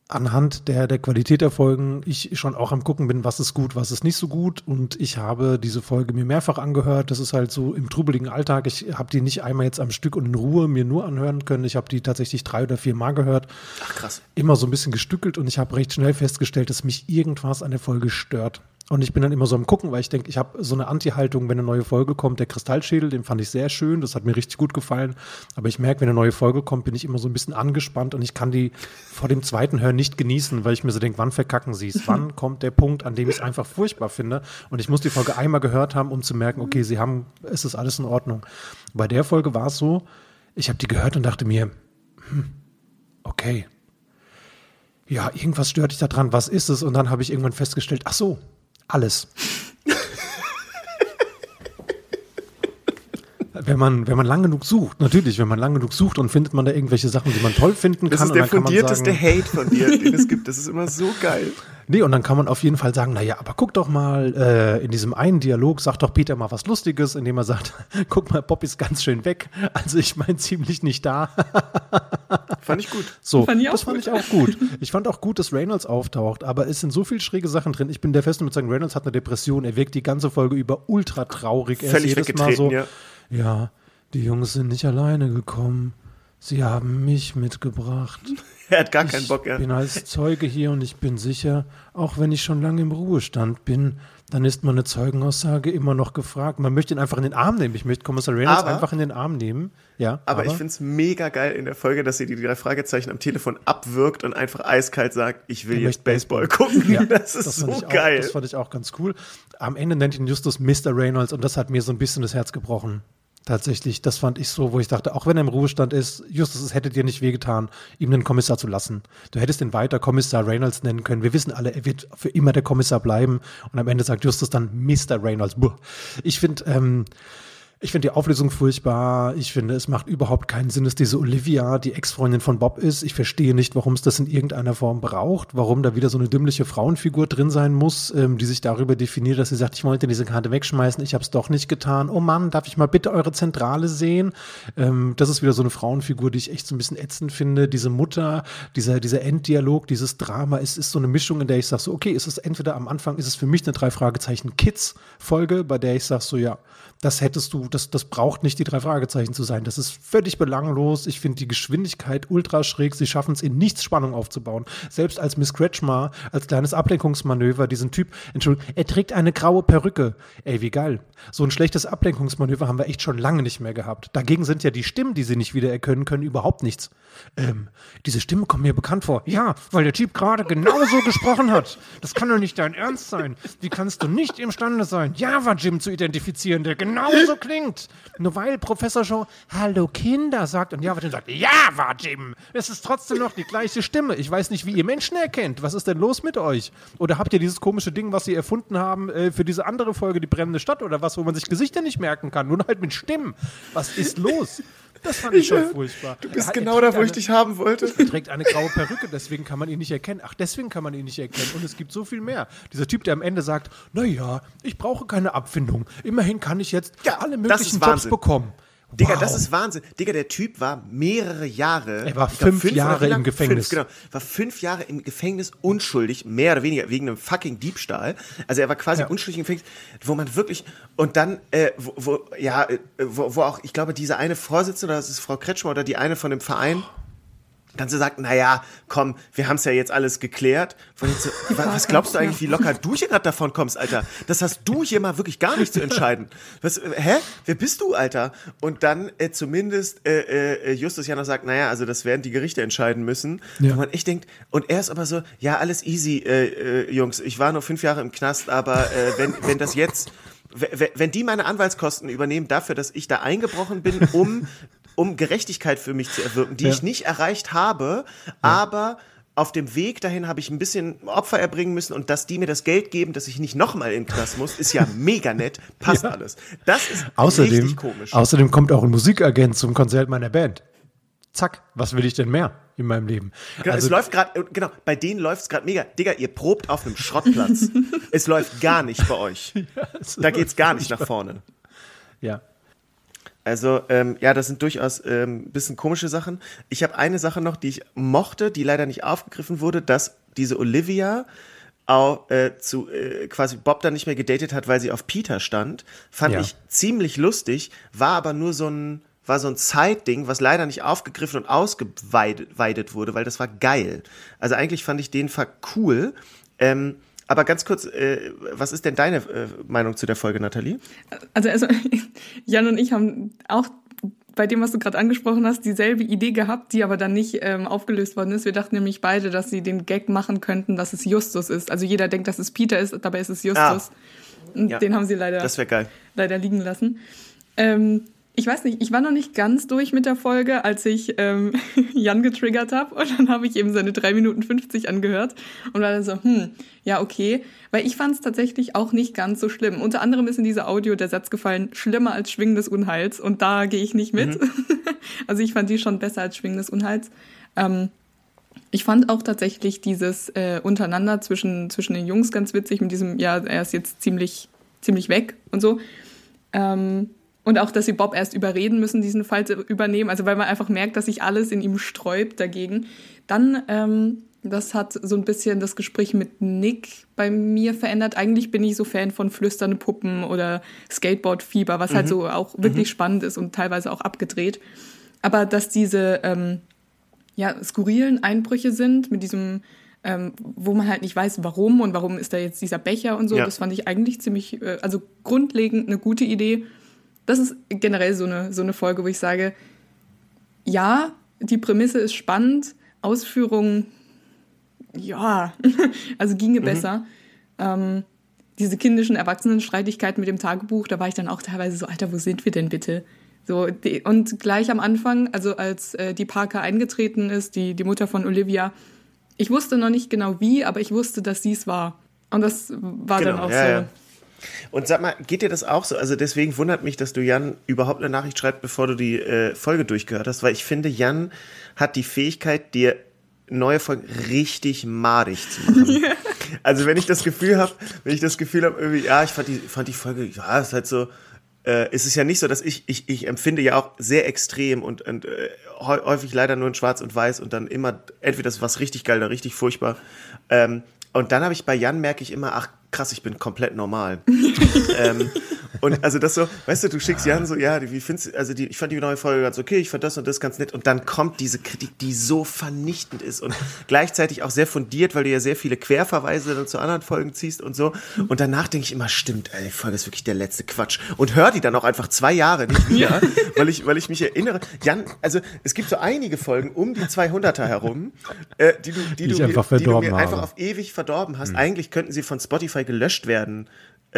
anhand der, der Qualität der Folgen ich schon auch am gucken bin, was ist gut, was ist nicht so gut. Und ich habe diese Folge mir mehrfach angehört. Das ist halt so im trubeligen Alltag. Ich habe die nicht einmal jetzt am Stück und in Ruhe mir nur anhören können. Ich habe die tatsächlich drei oder vier Mal gehört. Ach krass. Immer so ein bisschen gestückelt und ich habe recht schnell festgestellt, dass mich irgendwas an der Folge stört. Und ich bin dann immer so am Gucken, weil ich denke, ich habe so eine Anti-Haltung, wenn eine neue Folge kommt. Der Kristallschädel, den fand ich sehr schön, das hat mir richtig gut gefallen. Aber ich merke, wenn eine neue Folge kommt, bin ich immer so ein bisschen angespannt und ich kann die vor dem zweiten Hören nicht genießen, weil ich mir so denke, wann verkacken sie es? Wann kommt der Punkt, an dem ich es einfach furchtbar finde? Und ich muss die Folge einmal gehört haben, um zu merken, okay, sie haben, es ist alles in Ordnung. Bei der Folge war es so, ich habe die gehört und dachte mir, hm, okay. Ja, irgendwas stört dich da dran, was ist es? Und dann habe ich irgendwann festgestellt, ach so, alles. Wenn man, wenn man lang genug sucht, natürlich, wenn man lang genug sucht und findet man da irgendwelche Sachen, die man toll finden Das kann. ist und der fundierteste sagen, Hate von dir, den es gibt. Das ist immer so geil. Nee, und dann kann man auf jeden Fall sagen, naja, aber guck doch mal, äh, in diesem einen Dialog sagt doch Peter mal was Lustiges, indem er sagt, guck mal, Bob ist ganz schön weg. Also ich meine ziemlich nicht da. Fand ich gut. So, Fand ich auch das fand gut. ich auch gut. Ich fand auch gut, dass Reynolds auftaucht, aber es sind so viele schräge Sachen drin. Ich bin der festen Überzeugung, Reynolds hat eine Depression. Er wirkt die ganze Folge über ultra traurig. Er Völlig ist jedes Mal weggetreten, so, ja. Ja, die Jungs sind nicht alleine gekommen. Sie haben mich mitgebracht. Er hat gar keinen Ich Bock, ja. bin als Zeuge hier und ich bin sicher, auch wenn ich schon lange im Ruhestand bin, dann ist meine Zeugenaussage immer noch gefragt. Man möchte ihn einfach in den Arm nehmen. Ich möchte Kommissar Reynolds Aber- einfach in den Arm nehmen. Ja, Aber, ich finde es mega geil in der Folge, dass sie die drei Fragezeichen am Telefon abwirkt und einfach eiskalt sagt, ich will jetzt Baseball gucken. Ja, das ist so fand ich geil. Auch, das fand ich auch ganz cool. Am Ende nennt ihn Justus Mr. Reynolds und das hat mir so ein bisschen das Herz gebrochen. Tatsächlich, das fand ich so, wo ich dachte, auch wenn er im Ruhestand ist, Justus, es hätte dir nicht wehgetan, ihm den Kommissar zu lassen. Du hättest ihn weiter Kommissar Reynolds nennen können. Wir wissen alle, er wird für immer der Kommissar bleiben. Und am Ende sagt Justus dann Mr. Reynolds. Buh. Ich finde, ähm, ich finde die Auflösung furchtbar. Ich finde, es macht überhaupt keinen Sinn, dass diese Olivia die Ex-Freundin von Bob ist. Ich verstehe nicht, warum es das in irgendeiner Form braucht, warum da wieder so eine dümmliche Frauenfigur drin sein muss, ähm, die sich darüber definiert, dass sie sagt, ich wollte diese Karte wegschmeißen, ich habe es doch nicht getan. Oh Mann, darf ich mal bitte eure Zentrale sehen? Ähm, das ist wieder so eine Frauenfigur, die ich echt so ein bisschen ätzend finde. Diese Mutter, dieser, dieser Enddialog, dieses Drama, es ist so eine Mischung, in der ich sage so, okay, ist es entweder am Anfang, ist es für mich eine drei Fragezeichen Kids-Folge, bei der ich sage so, ja, das hättest du, das, das braucht nicht die drei Fragezeichen zu sein. Das ist völlig belanglos. Ich finde die Geschwindigkeit ultra schräg. Sie schaffen es in nichts Spannung aufzubauen. Selbst als Miss Kretschmar, als kleines Ablenkungsmanöver, diesen Typ, Entschuldigung, er trägt eine graue Perücke. Ey, wie geil. So ein schlechtes Ablenkungsmanöver haben wir echt schon lange nicht mehr gehabt. Dagegen sind ja die Stimmen, die sie nicht wiedererkennen können, überhaupt nichts. Ähm, diese Stimme kommt mir bekannt vor. Ja, weil der Typ gerade genauso gesprochen hat. Das kann doch nicht dein Ernst sein. Wie kannst du nicht imstande sein, Java Jim zu identifizieren, der genauso klingt? Nur weil Professor Shaw Hallo Kinder sagt und Java Jim sagt Java Jim. Es ist trotzdem noch die gleiche Stimme. Ich weiß nicht, wie ihr Menschen erkennt. Was ist denn los mit euch? Oder habt ihr dieses komische Ding, was sie erfunden haben äh, für diese andere Folge, die brennende Stadt oder was, wo man sich Gesichter nicht merken kann, nur halt mit Stimmen? Was ist los? Das fand ich schon furchtbar. Du bist Er- genau da, wo ich eine- dich haben wollte. er trägt eine graue Perücke, deswegen kann man ihn nicht erkennen. Ach, deswegen kann man ihn nicht erkennen. Und es gibt so viel mehr. Dieser Typ, der am Ende sagt, naja, ich brauche keine Abfindung. Immerhin kann ich jetzt Ja, alle möglichen Jobs bekommen. Digga, Wow. das ist Wahnsinn. Digga, der Typ war mehrere Jahre. Er war fünf oder Jahre im? Gefängnis. Fünf, genau. War fünf Jahre im Gefängnis unschuldig, mehr oder weniger wegen einem fucking Diebstahl. Also er war quasi Ja. unschuldig im Gefängnis, wo man wirklich und dann, äh, wo, wo ja, äh, wo, wo auch, ich glaube, diese eine Vorsitzende, das ist Frau Kretschmer oder die eine von dem Verein. Dann so sagt, naja, komm, wir haben es ja jetzt alles geklärt. So, wa- was glaubst du eigentlich, wie locker du hier gerade davon kommst, Alter? Das hast du hier mal wirklich gar nicht zu entscheiden. Was, äh, hä? Wer bist du, Alter? Und dann äh, zumindest äh, äh, Justus ja noch sagt, naja, also das werden die Gerichte entscheiden müssen. Ja. Wo man echt denkt, und er ist aber so, ja, alles easy, äh, äh, Jungs, ich war nur fünf Jahre im Knast, aber äh, wenn, wenn das jetzt, wenn die meine Anwaltskosten übernehmen dafür, dass ich da eingebrochen bin, um, um Gerechtigkeit für mich zu erwirken, die Ja. ich nicht erreicht habe, aber auf dem Weg dahin habe ich ein bisschen Opfer erbringen müssen und dass die mir das Geld geben, dass ich nicht nochmal in den Knast muss, ist ja mega nett, passt Ja. alles. Das ist Außerdem, richtig komisch. außerdem kommt auch ein Musikagent zum Konzert meiner Band. Zack, was will ich denn mehr in meinem Leben? Genau, Also, es läuft gerade, genau, bei denen läuft es gerade mega. Digga, ihr probt auf einem Schrottplatz. es läuft gar nicht bei euch. es Da geht's gar nicht nach vorne. Ja. Also ähm, ja, das sind durchaus ein ähm, bisschen komische Sachen. Ich habe eine Sache noch, die ich mochte, die leider nicht aufgegriffen wurde, dass diese Olivia auch, äh, zu äh, quasi Bob dann nicht mehr gedatet hat, weil sie auf Peter stand, fand Ja. ich ziemlich lustig, war aber nur so ein war so ein Zeitding, was leider nicht aufgegriffen und ausgeweidet wurde, weil das war geil. Also eigentlich fand ich den Fall cool. Ähm, aber ganz kurz, äh, was ist denn deine äh, Meinung zu der Folge, Nathalie? Also, also Jan und ich haben auch bei dem, was du gerade angesprochen hast, dieselbe Idee gehabt, die aber dann nicht ähm, aufgelöst worden ist. Wir dachten nämlich beide, dass sie den Gag machen könnten, dass es Justus ist. Also jeder denkt, dass es Peter ist, dabei ist es Justus. Und Ja. den haben sie leider, Das wäre geil. leider liegen lassen. Ähm, ich weiß nicht, ich war noch nicht ganz durch mit der Folge, als ich ähm, Jan getriggert habe. Und dann habe ich eben seine 3 Minuten 50 angehört und war dann so, hm, ja, okay. Weil ich fand es tatsächlich auch nicht ganz so schlimm. Unter anderem ist in dieser Audio der Satz gefallen, schlimmer als Schwingen des Unheils. Und da gehe ich nicht mit. also ich fand die schon besser als Schwingen des Unheils. Ähm, ich fand auch tatsächlich dieses äh, untereinander zwischen, zwischen den Jungs ganz witzig mit diesem, ja, er ist jetzt ziemlich, ziemlich weg und so. Ähm, und auch, dass sie Bob erst überreden müssen, diesen Fall zu übernehmen. Also weil man einfach merkt, dass sich alles in ihm sträubt dagegen. Dann, ähm, das hat so ein bisschen das Gespräch mit Nick bei mir verändert. Eigentlich bin ich so Fan von flüsternde Puppen oder Skateboard-Fieber, was halt so auch wirklich spannend ist und teilweise auch abgedreht. Aber dass diese ähm, ja, skurrilen Einbrüche sind mit diesem, ähm, wo man halt nicht weiß, warum und warum ist da jetzt dieser Becher und so. Ja. Das fand ich eigentlich ziemlich, äh, also grundlegend eine gute Idee. Das ist generell so eine, so eine Folge, wo ich sage, ja, die Prämisse ist spannend, Ausführung, ja, also ginge besser. Ähm, diese kindischen Erwachsenenstreitigkeiten mit dem Tagebuch, da war ich dann auch teilweise so, Alter, wo sind wir denn bitte? So, die, und gleich am Anfang, also als äh, die Parker eingetreten ist, die, die Mutter von Olivia, ich wusste noch nicht genau wie, aber ich wusste, dass sie es war. Und das war dann Genau, auch ja, so. ja. Und sag mal, geht dir das auch so? Also deswegen wundert mich, dass du Jan überhaupt eine Nachricht schreibst, bevor du die äh, Folge durchgehört hast, weil ich finde, Jan hat die Fähigkeit, dir neue Folgen richtig madig zu machen. Also wenn ich das Gefühl habe, wenn ich das Gefühl habe, irgendwie, ja, ich fand die, fand die Folge, ja, ist halt so, äh, es ist ja nicht so, dass ich, ich, ich empfinde ja auch sehr extrem und, und äh, häu- häufig leider nur in Schwarz und Weiß und dann immer, entweder das was richtig geil oder richtig furchtbar. Ähm, und dann habe ich bei Jan merke ich immer, ach krass, ich bin komplett normal. ähm, und also das so, weißt du, du schickst Jan so, ja, wie findest du, also die, ich fand die neue Folge ganz okay, ich fand das und das ganz nett. Und dann kommt diese Kritik, die so vernichtend ist und gleichzeitig auch sehr fundiert, weil du ja sehr viele Querverweise dann zu anderen Folgen ziehst und so. Und danach denke ich immer, stimmt, ey, die Folge ist wirklich der letzte Quatsch. Und hör die dann auch einfach zwei Jahre nicht wieder, weil ich, weil ich mich erinnere, Jan, also es gibt so einige Folgen um die 200er herum, äh, die du, die, Die du, mir- einfach die du mir einfach auf ewig verdorben hast. Eigentlich könnten sie von Spotify gelöscht werden.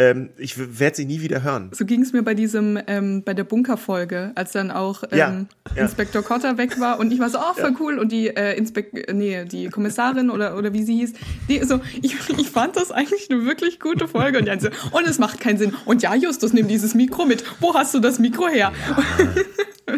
Ähm, ich werde sie nie wieder hören. So ging es mir bei diesem, ähm, bei der Bunkerfolge, als dann auch ähm, Ja, ja. Inspektor Cotter weg war und ich war so, oh, voll cool. Und die äh, Inspek nee, die Kommissarin oder, oder wie sie hieß, die so, ich, ich fand das eigentlich eine wirklich gute Folge. Und dann so, und es macht keinen Sinn. Und ja, Justus, nimm dieses Mikro mit. Wo hast du das Mikro her?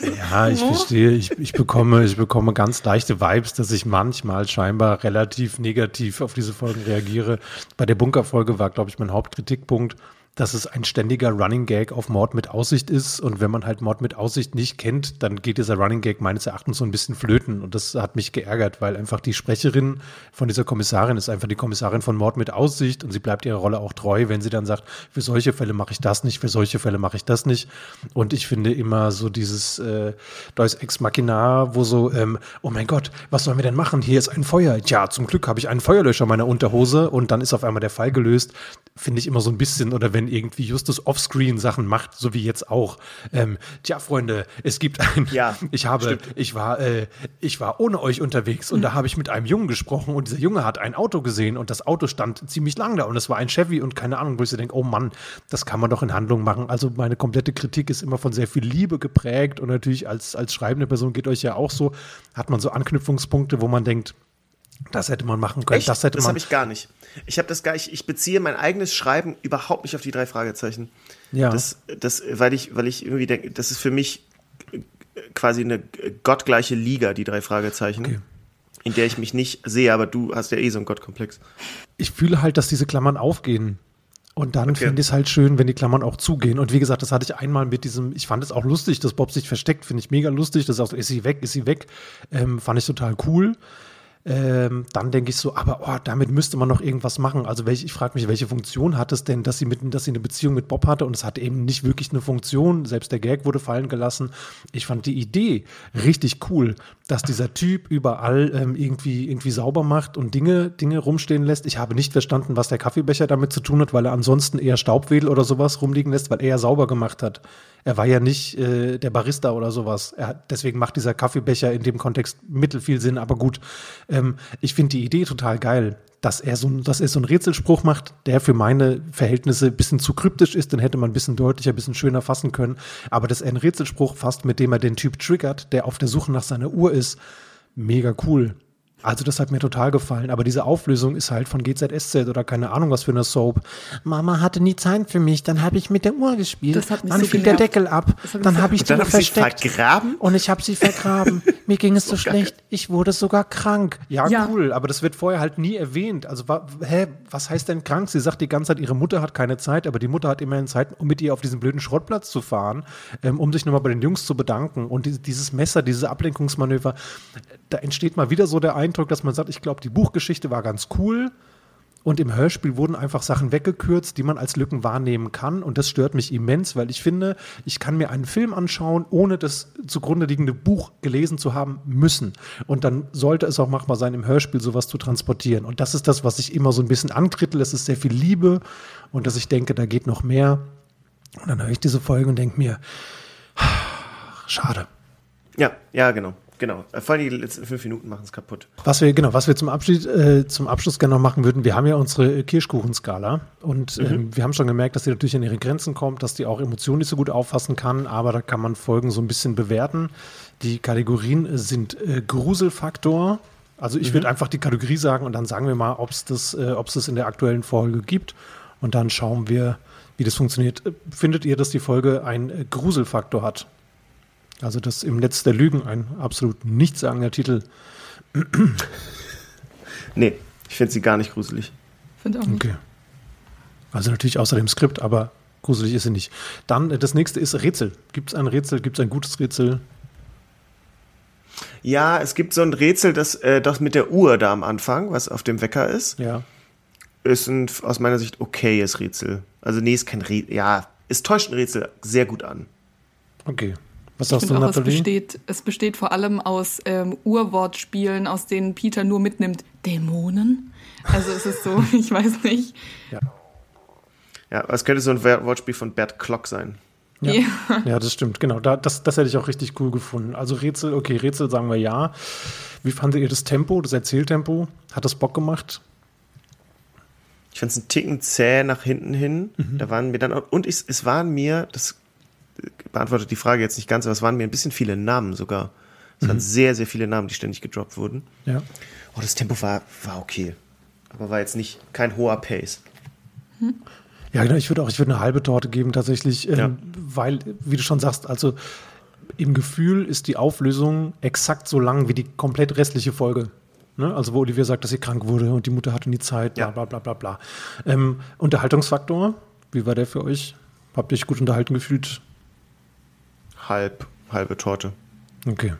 Ja, ich verstehe. Ich, ich, bekomme, ich bekomme ganz leichte Vibes, dass ich manchmal scheinbar relativ negativ auf diese Folgen reagiere. Bei der Bunkerfolge war, glaube ich, mein Hauptkritikpunkt, dass es ein ständiger Running Gag auf Mord mit Aussicht ist. Und wenn man halt Mord mit Aussicht nicht kennt, dann geht dieser Running Gag meines Erachtens so ein bisschen flöten. Und das hat mich geärgert, weil einfach die Sprecherin von dieser Kommissarin ist einfach die Kommissarin von Mord mit Aussicht und sie bleibt ihrer Rolle auch treu, wenn sie dann sagt, für solche Fälle mache ich das nicht, für solche Fälle mache ich das nicht. Und ich finde immer so dieses äh, Deus Ex Machina, wo so, ähm, oh mein Gott, was sollen wir denn machen? Hier ist ein Feuer. Ja, zum Glück habe ich einen Feuerlöscher in meiner Unterhose und dann ist auf einmal der Fall gelöst. Finde ich immer so ein bisschen, oder wenn irgendwie Justus offscreen Sachen macht, so wie jetzt auch. Ähm, tja, Freunde, es gibt ein, Ja, ich habe, stimmt. ich war, äh, ich war ohne euch unterwegs und da habe ich mit einem Jungen gesprochen und dieser Junge hat ein Auto gesehen und das Auto stand ziemlich lang da und es war ein Chevy und keine Ahnung, wo ich so denke, oh Mann, das kann man doch in Handlung machen. Also meine komplette Kritik ist immer von sehr viel Liebe geprägt und natürlich als, als schreibende Person geht euch ja auch so, hat man so Anknüpfungspunkte, wo man denkt, das hätte man machen können, Echt? das hätte das habe ich gar nicht. Ich habe das gar nicht, ich beziehe mein eigenes Schreiben überhaupt nicht auf die drei Fragezeichen. Ja. Das, das, weil ich, weil ich irgendwie denke, das ist für mich quasi eine gottgleiche Liga, die drei Fragezeichen. Okay. In der ich mich nicht sehe, aber du hast ja eh so einen Gottkomplex. ich fühle halt, dass diese Klammern aufgehen. Und dann Okay. finde ich es halt schön, wenn die Klammern auch zugehen. Und wie gesagt, das hatte ich einmal mit diesem, ich fand es auch lustig, dass Bob sich versteckt, finde ich mega lustig. Das ist auch so, ist sie weg, ist sie weg. Ähm, fand ich total cool. Ähm, dann denke ich so, aber oh, damit müsste man noch irgendwas machen. Also welche, ich frage mich, welche Funktion hat es denn, dass sie, mit, dass sie eine Beziehung mit Bob hatte und es hat eben nicht wirklich eine Funktion. Selbst der Gag wurde fallen gelassen. Ich fand die Idee richtig cool, dass dieser Typ überall ähm, irgendwie, irgendwie sauber macht und Dinge, Dinge rumstehen lässt. Ich habe nicht verstanden, was der Kaffeebecher damit zu tun hat, weil er ansonsten eher Staubwedel oder sowas rumliegen lässt, weil er sauber gemacht hat. Er war ja nicht äh, der Barista oder sowas. Hat, deswegen macht dieser Kaffeebecher in dem Kontext mittelfiel Sinn, aber gut. Ähm, ich finde die Idee total geil, dass er, so, dass er so einen Rätselspruch macht, der für meine Verhältnisse ein bisschen zu kryptisch ist, den hätte man ein bisschen deutlicher, ein bisschen schöner fassen können. Aber dass er einen Rätselspruch fasst, mit dem er den Typ triggert, der auf der Suche nach seiner Uhr ist, mega cool. Also das hat mir total gefallen, aber diese Auflösung ist halt von GZSZ oder keine Ahnung was für eine Soap. Mama hatte nie Zeit für mich, dann habe ich mit der Uhr gespielt, Das hat mich dann so fiel der genervt. Deckel ab, dann so- habe ich dann die hab ich sie versteckt vergraben? und ich habe sie vergraben. Mir ging es so schlecht, ich wurde sogar krank. Ja, Ja. cool, aber das wird vorher halt nie erwähnt. Also wa hä, was heißt denn krank? Sie sagt die ganze Zeit, ihre Mutter hat keine Zeit, aber die Mutter hat immerhin Zeit, um mit ihr auf diesen blöden Schrottplatz zu fahren, ähm, um sich nochmal bei den Jungs zu bedanken. Und die, dieses Messer, diese Ablenkungsmanöver, da entsteht mal wieder so der Eindruck, dass man sagt, ich glaube, die Buchgeschichte war ganz cool. Und im Hörspiel wurden einfach Sachen weggekürzt, die man als Lücken wahrnehmen kann. Und das stört mich immens, weil ich finde, ich kann mir einen Film anschauen, ohne das zugrunde liegende Buch gelesen zu haben müssen. Und dann sollte es auch machbar sein, im Hörspiel sowas zu transportieren. Und das ist das, was ich immer so ein bisschen ankrittel. Es ist sehr viel Liebe und dass ich denke, da geht noch mehr. Und dann höre ich diese Folge und denke mir, schade. Ja, ja, genau. Genau. Äh, Vor allem die letzten fünf Minuten machen es kaputt. Was wir, genau, was wir zum Abschied, äh, zum Abschluss gerne noch machen würden, wir haben ja unsere Kirschkuchenskala und ähm, wir haben schon gemerkt, dass die natürlich an ihre Grenzen kommt, dass die auch Emotionen nicht so gut auffassen kann, aber da kann man Folgen so ein bisschen bewerten. Die Kategorien sind äh, Gruselfaktor, also ich würde einfach die Kategorie sagen und dann sagen wir mal, ob es das, äh, ob's das in der aktuellen Folge gibt und dann schauen wir, wie das funktioniert. Äh, Findet ihr, dass die Folge einen äh, Gruselfaktor hat? Also das im Netz der Lügen, ein absolut nichtssagender Titel. Nee, ich finde sie gar nicht gruselig. Finde auch nicht. Okay. Also natürlich außer dem Skript, aber gruselig ist sie nicht. Dann äh, das nächste ist Rätsel. Gibt es ein Rätsel? Gibt es ein gutes Rätsel? Ja, es gibt so ein Rätsel, das, äh, das mit der Uhr da am Anfang, was auf dem Wecker ist, Ja. ist ein aus meiner Sicht okayes Rätsel. Also nee, ist kein Rätsel. Ja, es täuscht ein Rätsel sehr gut an. Okay. Was Ich sagst du, auch, es besteht, es besteht vor allem aus ähm, Urwortspielen, aus denen Peter nur mitnimmt. Dämonen? Also es ist so, ich weiß nicht. Ja. Ja, es könnte so ein Wortspiel von Bert Klock sein. Ja. Ja. ja, das stimmt. Genau, da, das, das hätte ich auch richtig cool gefunden. Also Rätsel, okay, Rätsel sagen wir ja. Wie fandet ihr das Tempo, das Erzähltempo? Hat das Bock gemacht? Ich fand es einen Ticken zäh nach hinten hin. Da waren mir dann auch, und ich, es waren mir, das beantwortet die Frage jetzt nicht ganz, aber es waren mir ein bisschen viele Namen sogar. Es waren sehr, sehr viele Namen, die ständig gedroppt wurden. Ja. Oh, das Tempo war, war okay. Aber war jetzt nicht kein hoher Pace. Ja, genau, ich würde auch, ich würde eine halbe Torte geben tatsächlich, ähm, Ja. weil, wie du schon sagst, also im Gefühl ist die Auflösung exakt so lang wie die komplett restliche Folge. Ne? Also wo Olivia sagt, dass sie krank wurde und die Mutter hatte nie Zeit, bla Ja. bla bla bla bla. Ähm, Unterhaltungsfaktor, wie war der für euch? Habt ihr euch gut unterhalten gefühlt? Halb, halbe Torte. Okay.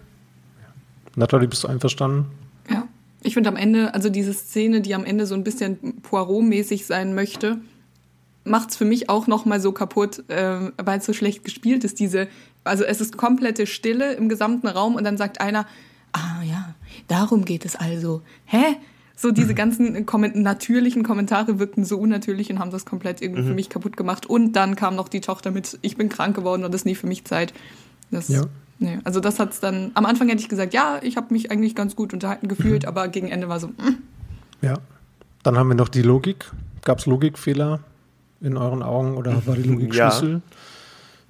Nathalie, bist du einverstanden? Ja. Ich finde am Ende, also diese Szene, die am Ende so ein bisschen Poirot-mäßig sein möchte, macht's für mich auch noch mal so kaputt, äh, weil es so schlecht gespielt ist. Diese, also es ist komplette Stille im gesamten Raum und dann sagt einer, ah ja, darum geht es also. Hä? So diese ganzen Komment natürlichen Kommentare wirkten so unnatürlich und haben das komplett irgendwie für mich kaputt gemacht. Und dann kam noch die Tochter mit, ich bin krank geworden und das ist nie für mich Zeit. Das, Ja. nee, also das hat's dann, am Anfang hätte ich gesagt, ja, ich habe mich eigentlich ganz gut unterhalten gefühlt, aber gegen Ende war so, mm, Ja. Dann haben wir noch die Logik. Gab es Logikfehler in euren Augen oder war die Logik Ja. Schlüssel?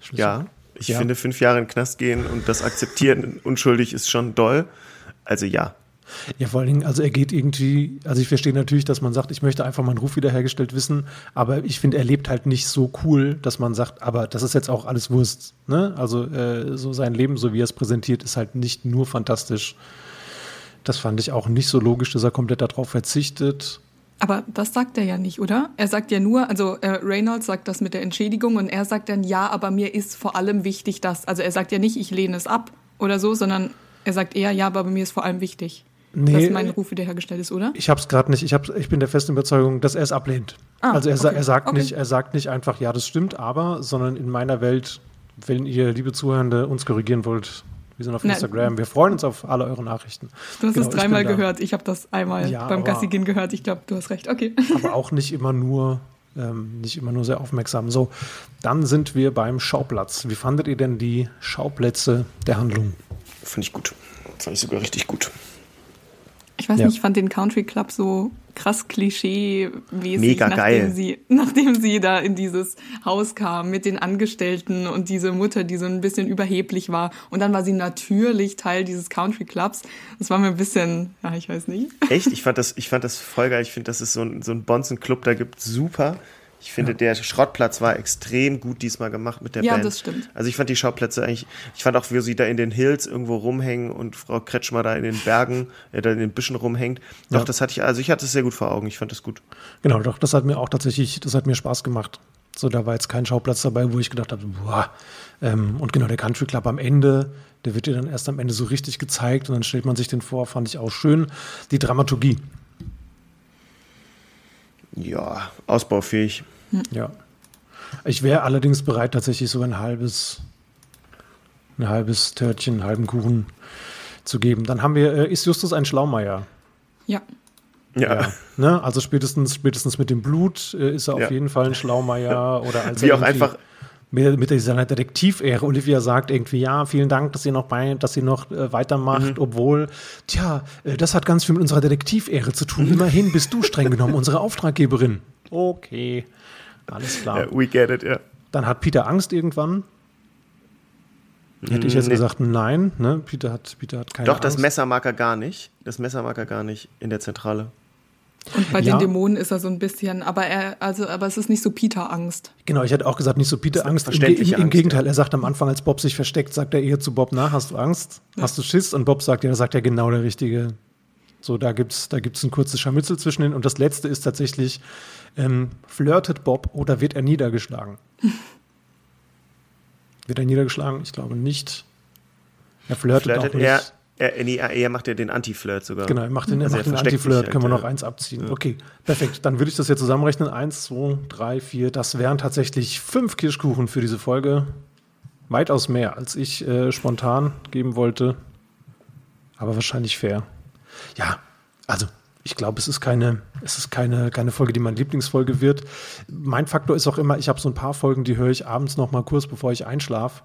Schlüssel? Ja, ich Ja. finde, fünf Jahre in den Knast gehen und das akzeptieren unschuldig ist schon doll. Also ja. Ja, vor allen Dingen, also er geht irgendwie, also ich verstehe natürlich, dass man sagt, ich möchte einfach meinen Ruf wiederhergestellt wissen, aber ich finde, er lebt halt nicht so cool, dass man sagt, aber das ist jetzt auch alles Wurst. Ne? Also äh, so sein Leben, so wie er es präsentiert, ist halt nicht nur fantastisch. Das fand ich auch nicht so logisch, dass er komplett darauf verzichtet. Aber das sagt er ja nicht, oder? Er sagt ja nur, also äh, Reynolds sagt das mit der Entschädigung und er sagt dann, ja, aber mir ist vor allem wichtig das. Also er sagt ja nicht, ich lehne es ab oder so, sondern er sagt eher, ja, aber mir ist vor allem wichtig, Nee, dass mein Ruf wiederhergestellt ist, oder? Ich habe es gerade nicht. Ich, hab, ich bin der festen Überzeugung, dass er es ablehnt. Ah, also er, okay. er, sagt Okay. nicht, er sagt nicht einfach, ja, das stimmt, aber, sondern in meiner Welt, wenn ihr, liebe Zuhörende, uns korrigieren wollt, wir sind auf Na, Instagram. Wir freuen uns auf alle eure Nachrichten. Du hast Genau, es ich dreimal gehört. Ich habe das einmal Ja, beim Gassigin gehört. Ich glaube, du hast recht. Okay. aber auch nicht immer nur, ähm, nicht immer nur sehr aufmerksam. So, dann sind wir beim Schauplatz. Wie fandet ihr denn die Schauplätze der Handlung? Fand ich gut. Fand ich sogar richtig gut. Ich weiß Ja. nicht, ich fand den Country Club so krass klischee-mäßig, Mega nachdem, geil. Sie, nachdem sie da in dieses Haus kam mit den Angestellten und diese Mutter, die so ein bisschen überheblich war. Und dann war sie natürlich Teil dieses Country Clubs. Das war mir ein bisschen, ja, ich weiß nicht. Echt? Ich fand das, ich fand das voll geil. Ich finde, dass es so ein, so ein Bonzen-Club da gibt. Super. Ich finde, der Schrottplatz war extrem gut diesmal gemacht mit der Ja, Band. das stimmt. Also ich fand die Schauplätze eigentlich, ich fand auch, wie sie da in den Hills irgendwo rumhängen und Frau Kretschmer da in den Bergen, äh, da in den Büschen rumhängt. Doch, Ja. das hatte ich, also ich hatte es sehr gut vor Augen. Ich fand das gut. Genau, doch, das hat mir auch tatsächlich, das hat mir Spaß gemacht. So, da war jetzt kein Schauplatz dabei, wo ich gedacht habe, boah. Ähm, und genau, der Country Club am Ende, der wird dir dann erst am Ende so richtig gezeigt und dann stellt man sich den vor, fand ich auch schön. Die Dramaturgie, Ja, ausbaufähig. Ja. Ich wäre allerdings bereit, tatsächlich so ein halbes, ein halbes Törtchen, einen halben Kuchen zu geben. Dann haben wir, äh, ist Justus ein Schlaumeier? Ja. Ja. Ne? Also spätestens, spätestens mit dem Blut äh, ist er Ja. auf jeden Fall ein Schlaumeier oder als Wie auch einfach- mit, mit dieser Detektivehre. Olivia sagt irgendwie, ja, vielen Dank, dass ihr noch bei, dass ihr noch äh, weitermacht, Mhm. obwohl, tja, äh, das hat ganz viel mit unserer Detektivehre zu tun. Immerhin bist du streng genommen unsere Auftraggeberin. Okay, alles klar. Ja, we get it, ja. Dann hat Peter Angst irgendwann. Hätte ich jetzt Nee. gesagt, nein. Ne? Peter hat, Peter hat keine Doch, das Angst. Messermarker gar nicht. Das Messermarker gar nicht in der Zentrale. Und bei Ja. den Dämonen ist er so ein bisschen, aber er, also, aber es ist nicht so Peter-Angst. Genau, ich hätte auch gesagt, nicht so Peter Angst. Im, im, Im Angst, Gegenteil, er sagt am Anfang, als Bob sich versteckt, sagt er eher zu Bob, na, hast du Angst? Hast du Schiss? Und Bob sagt, ja, da sagt er genau der Richtige. So, da gibt's, da gibt's ein kurzes Scharmützel zwischen ihnen. Und das letzte ist tatsächlich, ähm, flirtet Bob oder wird er niedergeschlagen? wird er niedergeschlagen? Ich glaube nicht. Er flirtet, Flirtet auch nicht. er, er, nee, er macht ja den Anti-Flirt sogar. Genau, er macht den, er Also macht den Anti-Flirt, sich können wir halt, noch ja. eins abziehen. Okay, perfekt. Dann würde ich das jetzt zusammenrechnen. Eins, zwei, drei, vier. Das wären tatsächlich fünf Kirschkuchen für diese Folge. Weitaus mehr, als ich äh, spontan geben wollte. Aber wahrscheinlich fair. Ja, also ich glaube, es ist keine, es ist keine, keine Folge, die meine Lieblingsfolge wird. Mein Faktor ist auch immer, ich habe so ein paar Folgen, die höre ich abends noch mal kurz, bevor ich einschlafe.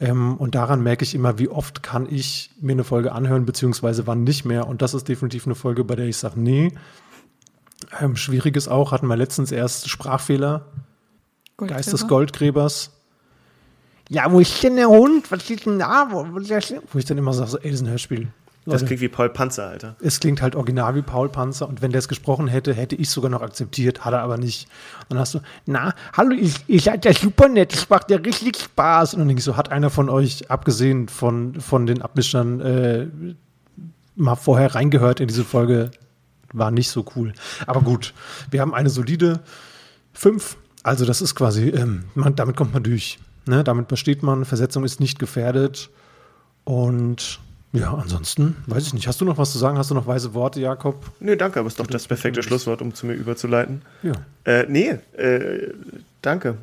Ähm, und daran merke ich immer, wie oft kann ich mir eine Folge anhören, beziehungsweise wann nicht mehr. Und das ist definitiv eine Folge, bei der ich sage, nee. Ähm, schwierig ist auch, hatten wir letztens erst Sprachfehler, Geist des Goldgräber? Goldgräbers. Ja, wo ist denn der Hund? Was ist denn da? Wo, wo, ist der Schlimm? wo ich dann immer sage, so, ey, das ist ein Hörspiel. Das klingt wie Paul Panzer, Alter. es klingt halt original wie Paul Panzer und wenn der es gesprochen hätte, hätte ich sogar noch akzeptiert, hat er aber nicht. Und dann hast du, na, hallo, ihr, ihr seid ja super nett, es macht ja richtig Spaß. Und dann denke ich so, hat einer von euch, abgesehen von, von den Abmischern, äh, mal vorher reingehört in diese Folge, war nicht so cool. Aber gut, wir haben eine solide 5. Also das ist quasi, ähm, man, damit kommt man durch. Ne? Damit besteht man, Versetzung ist nicht gefährdet. Und ja, ansonsten, weiß ich nicht. Hast du noch was zu sagen? Hast du noch weise Worte, Jakob? Nö, danke, aber ist doch das perfekte Schlusswort, um zu mir überzuleiten. Ja. Äh, nee, äh, danke.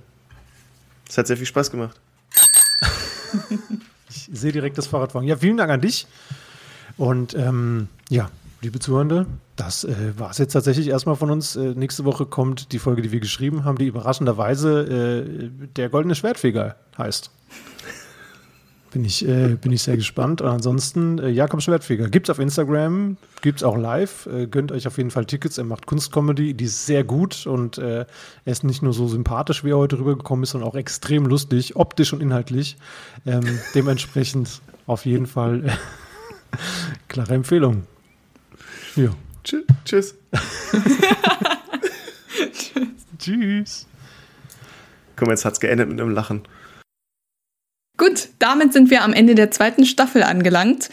Es hat sehr viel Spaß gemacht. Ich sehe direkt das Fahrradfahren. Ja, vielen Dank an dich. Und ähm, ja, liebe Zuhörende, das äh, war es jetzt tatsächlich erstmal von uns. Äh, nächste Woche kommt die Folge, die wir geschrieben haben, die überraschenderweise äh, der goldene Schwertfeger heißt. Bin ich, äh, bin ich sehr gespannt. Und ansonsten, äh, Jakob Schwertfeger gibt's auf Instagram, gibt's auch live. Äh, gönnt euch auf jeden Fall Tickets. Er macht Kunstcomedy, die ist sehr gut und äh, er ist nicht nur so sympathisch, wie er heute rübergekommen ist, sondern auch extrem lustig, optisch und inhaltlich. Ähm, dementsprechend auf jeden Fall äh, klare Empfehlung. Ja. Tschü tschüss. Tschüss. Guck mal, jetzt hat's geendet mit einem Lachen. Gut, damit sind wir am Ende der zweiten Staffel angelangt.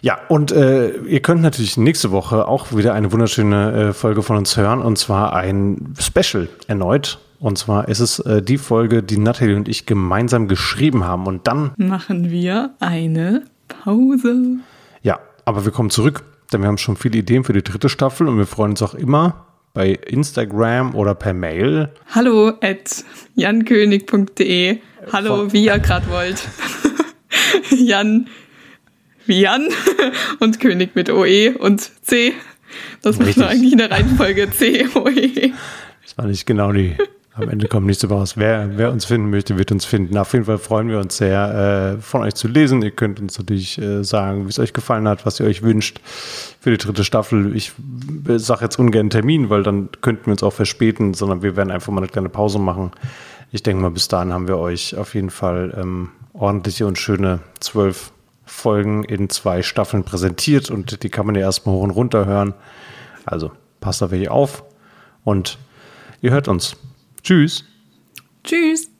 Ja, und äh, ihr könnt natürlich nächste Woche auch wieder eine wunderschöne äh, Folge von uns hören und zwar ein Special erneut. Und zwar ist es äh, die Folge, die Natalie und ich gemeinsam geschrieben haben. Und dann Machen wir eine Pause. Ja, aber wir kommen zurück, denn wir haben schon viele Ideen für die dritte Staffel und wir freuen uns auch immer bei Instagram oder per Mail. Hallo at jankönig.de. Hallo, wie ihr gerade wollt. Jan wie Jan und König mit OE und C. Das man eigentlich in der Reihenfolge C, OE. Das war nicht genau die. Am Ende kommt nichts dabei raus. Wer, wer uns finden möchte, wird uns finden. Auf jeden Fall freuen wir uns sehr, äh, von euch zu lesen. Ihr könnt uns natürlich äh, sagen, wie es euch gefallen hat, was ihr euch wünscht für die dritte Staffel. Ich sage jetzt ungern Termin, weil dann könnten wir uns auch verspäten, sondern wir werden einfach mal eine kleine Pause machen. Ich denke mal, bis dahin haben wir euch auf jeden Fall ähm, ordentliche und schöne zwölf Folgen in zwei Staffeln präsentiert und die kann man ja erstmal hoch und runter hören. Also passt auf euch auf und ihr hört uns. Tschüss. Tschüss.